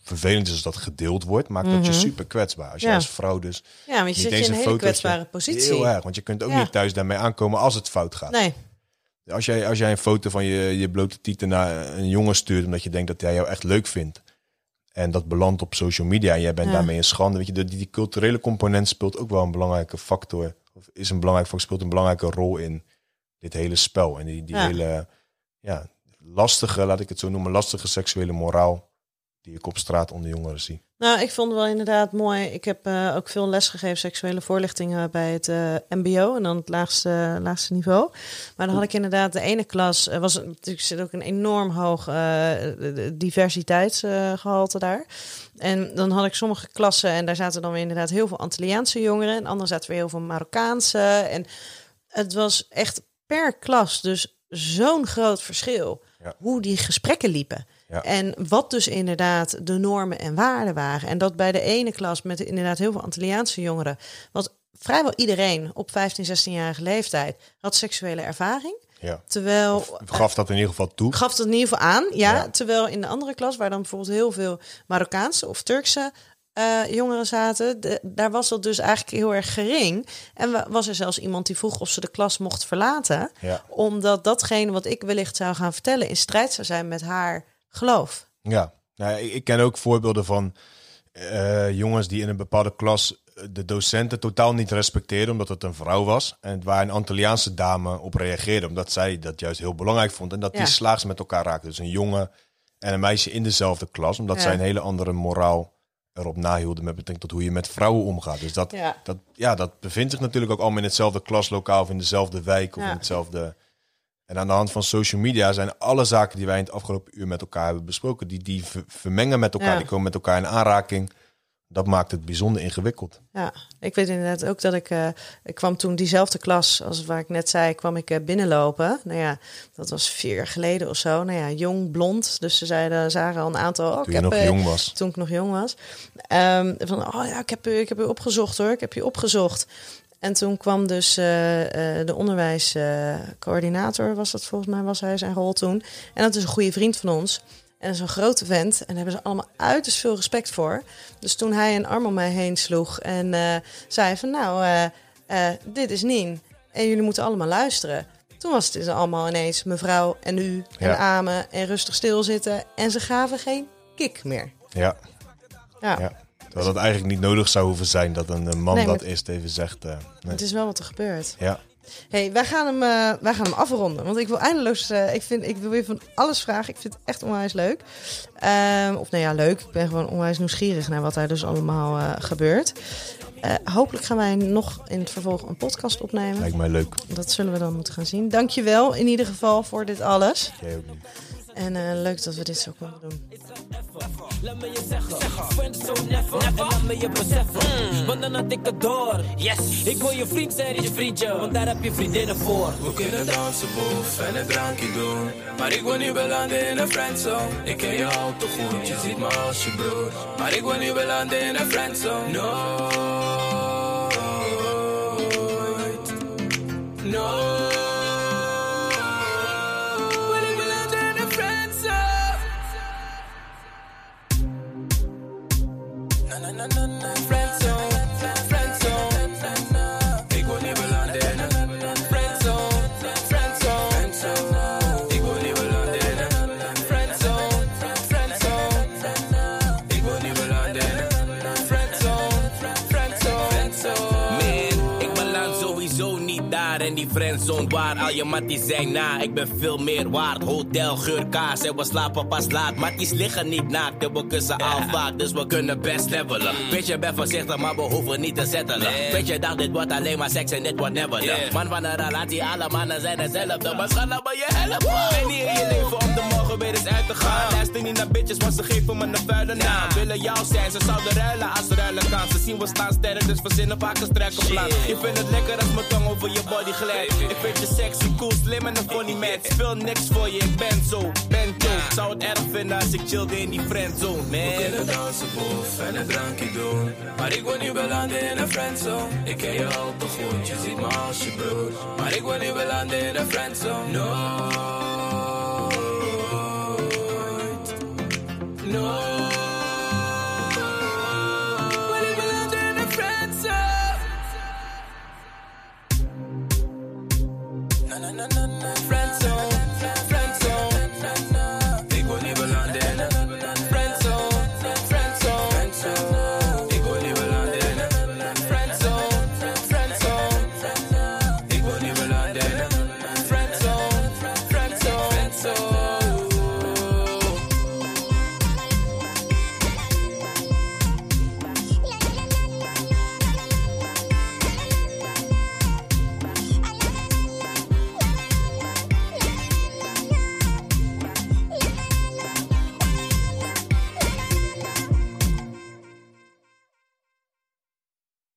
vervelend is als dat gedeeld wordt, maakt dat je Mhm. super kwetsbaar. Als je Ja. als vrouw dus Ja, want je zit in een hele kwetsbare positie. Heel erg, want je kunt ook Ja. niet thuis daarmee aankomen als het fout gaat. Nee, Als jij, als jij een foto van je, je blote tieten naar een jongen stuurt... omdat je denkt dat hij jou echt leuk vindt... en dat belandt op social media en jij bent Ja. daarmee een schande... Weet je, die, die culturele component speelt ook wel een belangrijke factor... of is een belangrijk factor, speelt een belangrijke rol in dit hele spel. En die, die Ja. hele ja, lastige, laat ik het zo noemen... lastige seksuele moraal die ik op straat onder jongeren zie. Nou, ik vond het wel inderdaad mooi. Ik heb eh, ook veel les gegeven, seksuele voorlichtingen bij het eh, MBO en dan het laagste, laagste niveau. Maar dan had ik inderdaad de ene klas, er was natuurlijk zit ook een enorm hoog eh, diversiteitsgehalte daar. En dan had ik sommige klassen en daar zaten dan weer inderdaad heel veel Antilliaanse jongeren en anderen zaten weer heel veel Marokkaanse. En het was echt per klas dus zo'n groot verschil Ja. hoe die gesprekken liepen. Ja. En wat dus inderdaad de normen en waarden waren. En dat bij de ene klas met inderdaad heel veel Antilliaanse jongeren, was vrijwel iedereen op 15, 16-jarige leeftijd had seksuele ervaring. Ja. Terwijl Gaf dat in ieder geval toe. gaf het in ieder geval aan, ja, Ja. Terwijl in de andere klas, waar dan bijvoorbeeld heel veel Marokkaanse of Turkse eh, jongeren zaten, de- daar was dat dus eigenlijk heel erg gering. En wa- was er zelfs iemand die vroeg of ze de klas mocht verlaten, Ja. omdat datgene wat ik wellicht zou gaan vertellen in strijd zou zijn met haar geloof. Ja, nou, ik, ik ken ook voorbeelden van eh, jongens die in een bepaalde klas eh, de docenten totaal niet respecteerden omdat het een vrouw was. En waar een Antilliaanse dame op reageerde omdat zij dat juist heel belangrijk vond. En dat Ja. die slaags met elkaar raakten. Dus een jongen en een meisje in dezelfde klas. Omdat Ja. zij een hele andere moraal erop nahielden met betrekking tot hoe je met vrouwen omgaat. Dus dat, Ja. dat, ja, dat bevindt zich natuurlijk ook allemaal in hetzelfde klaslokaal of in dezelfde wijk of in hetzelfde... En aan de hand van social media zijn alle zaken die wij in het afgelopen uur met elkaar hebben besproken, die, die ver- vermengen met elkaar, Ja. die komen met elkaar in aanraking. Dat maakt het bijzonder ingewikkeld. Ja, ik weet inderdaad ook dat ik, eh, ik kwam toen diezelfde klas als waar ik net zei, kwam ik eh, binnenlopen. Nou ja, dat was vier jaar geleden of zo. Nou ja, jong, blond. Dus ze zeiden, zagen al een aantal. Oh, ik Toen je heb, nog eh, jong was. Toen ik nog jong was. Ehm, van, oh ja, ik heb, u- ik heb u opgezocht hoor. Ik heb je opgezocht. En toen kwam dus eh, eh, de onderwijscoördinator, was dat volgens mij, was hij zijn rol toen. En dat is een goede vriend van ons. En dat is een grote vent. En daar hebben ze allemaal uiterst veel respect voor. Dus toen hij een arm om mij heen sloeg en eh, zei van nou, dit is Nien. En jullie moeten allemaal luisteren. Toen was het dus allemaal ineens mevrouw en u en Ja. Amen en rustig stilzitten. En ze gaven geen kick meer. Ja, Ja, ja. Terwijl dat eigenlijk niet nodig zou hoeven zijn dat een, man Nee, dat eerst even zegt. eh, nee. het is wel wat er gebeurt. Ja, hey, wij, gaan hem, eh, wij gaan hem afronden. Want ik wil eindeloos... eh, ik, vind, ik wil weer van alles vragen. Ik vind het echt onwijs leuk. Ehm, of nou ja, leuk. Ik ben gewoon onwijs nieuwsgierig naar wat daar dus allemaal gebeurt. Hopelijk gaan wij nog in het vervolg een podcast opnemen. lijkt mij leuk. Dat zullen we dan moeten gaan zien. Dankjewel in ieder geval voor dit alles. Jij ook niet. En eh, leuk dat we dit zo konden doen. Laat me je zeggen, friend zo never. En laat me je beseffen, want dan had ik het door. Yes, ik wil je vriend zijn, niet je vriendje, want daar heb je vriendinnen voor. We kunnen dansen, boef en een drankje doen. Maar ik wil niet belanden in een friendzone. Ik ken je al te goed, je ziet me als je broer. Maar ik wil niet belanden in een friendzone. Nooit. Nooit. Na na na in die friendzone waar al je matties zijn na. Ik ben veel meer waard. Hotel, geur, kaas en we slapen pas laat. Matties liggen niet naakt en we kussen al vaak, dus we kunnen best levelen. Weet je, ben voorzichtig, maar we hoeven niet te settelen. Weet je, dacht dit wordt alleen maar seks en dit wordt never done. Man van een relatie, alle mannen zijn hetzelfde. Maar nou ben je helpen. Ben niet in je leven om de morgen weer eens uit te gaan. Luister niet naar bitches, want ze geven me een vuile naam. Willen jou zijn, ze zouden ruilen als ruilen kan. Ze zien we staan sterk, dus verzinnen vaak een sterke plan. Je vindt het lekker als mijn tong over je body ik vind je sexy, cool, slim en een funny man. Speel niks voor je, ik ben zo, ben zo. Zou het erg vinden als ik chillde in die friendzone, man. We kunnen dansen, boef, en een drankje doen. Maar ik wil nu belanden in een friendzone. Ik ken je al te goed, je ziet me als je broer. Maar ik wil nu belanden in een friendzone. Nooit. Nooit. na na na.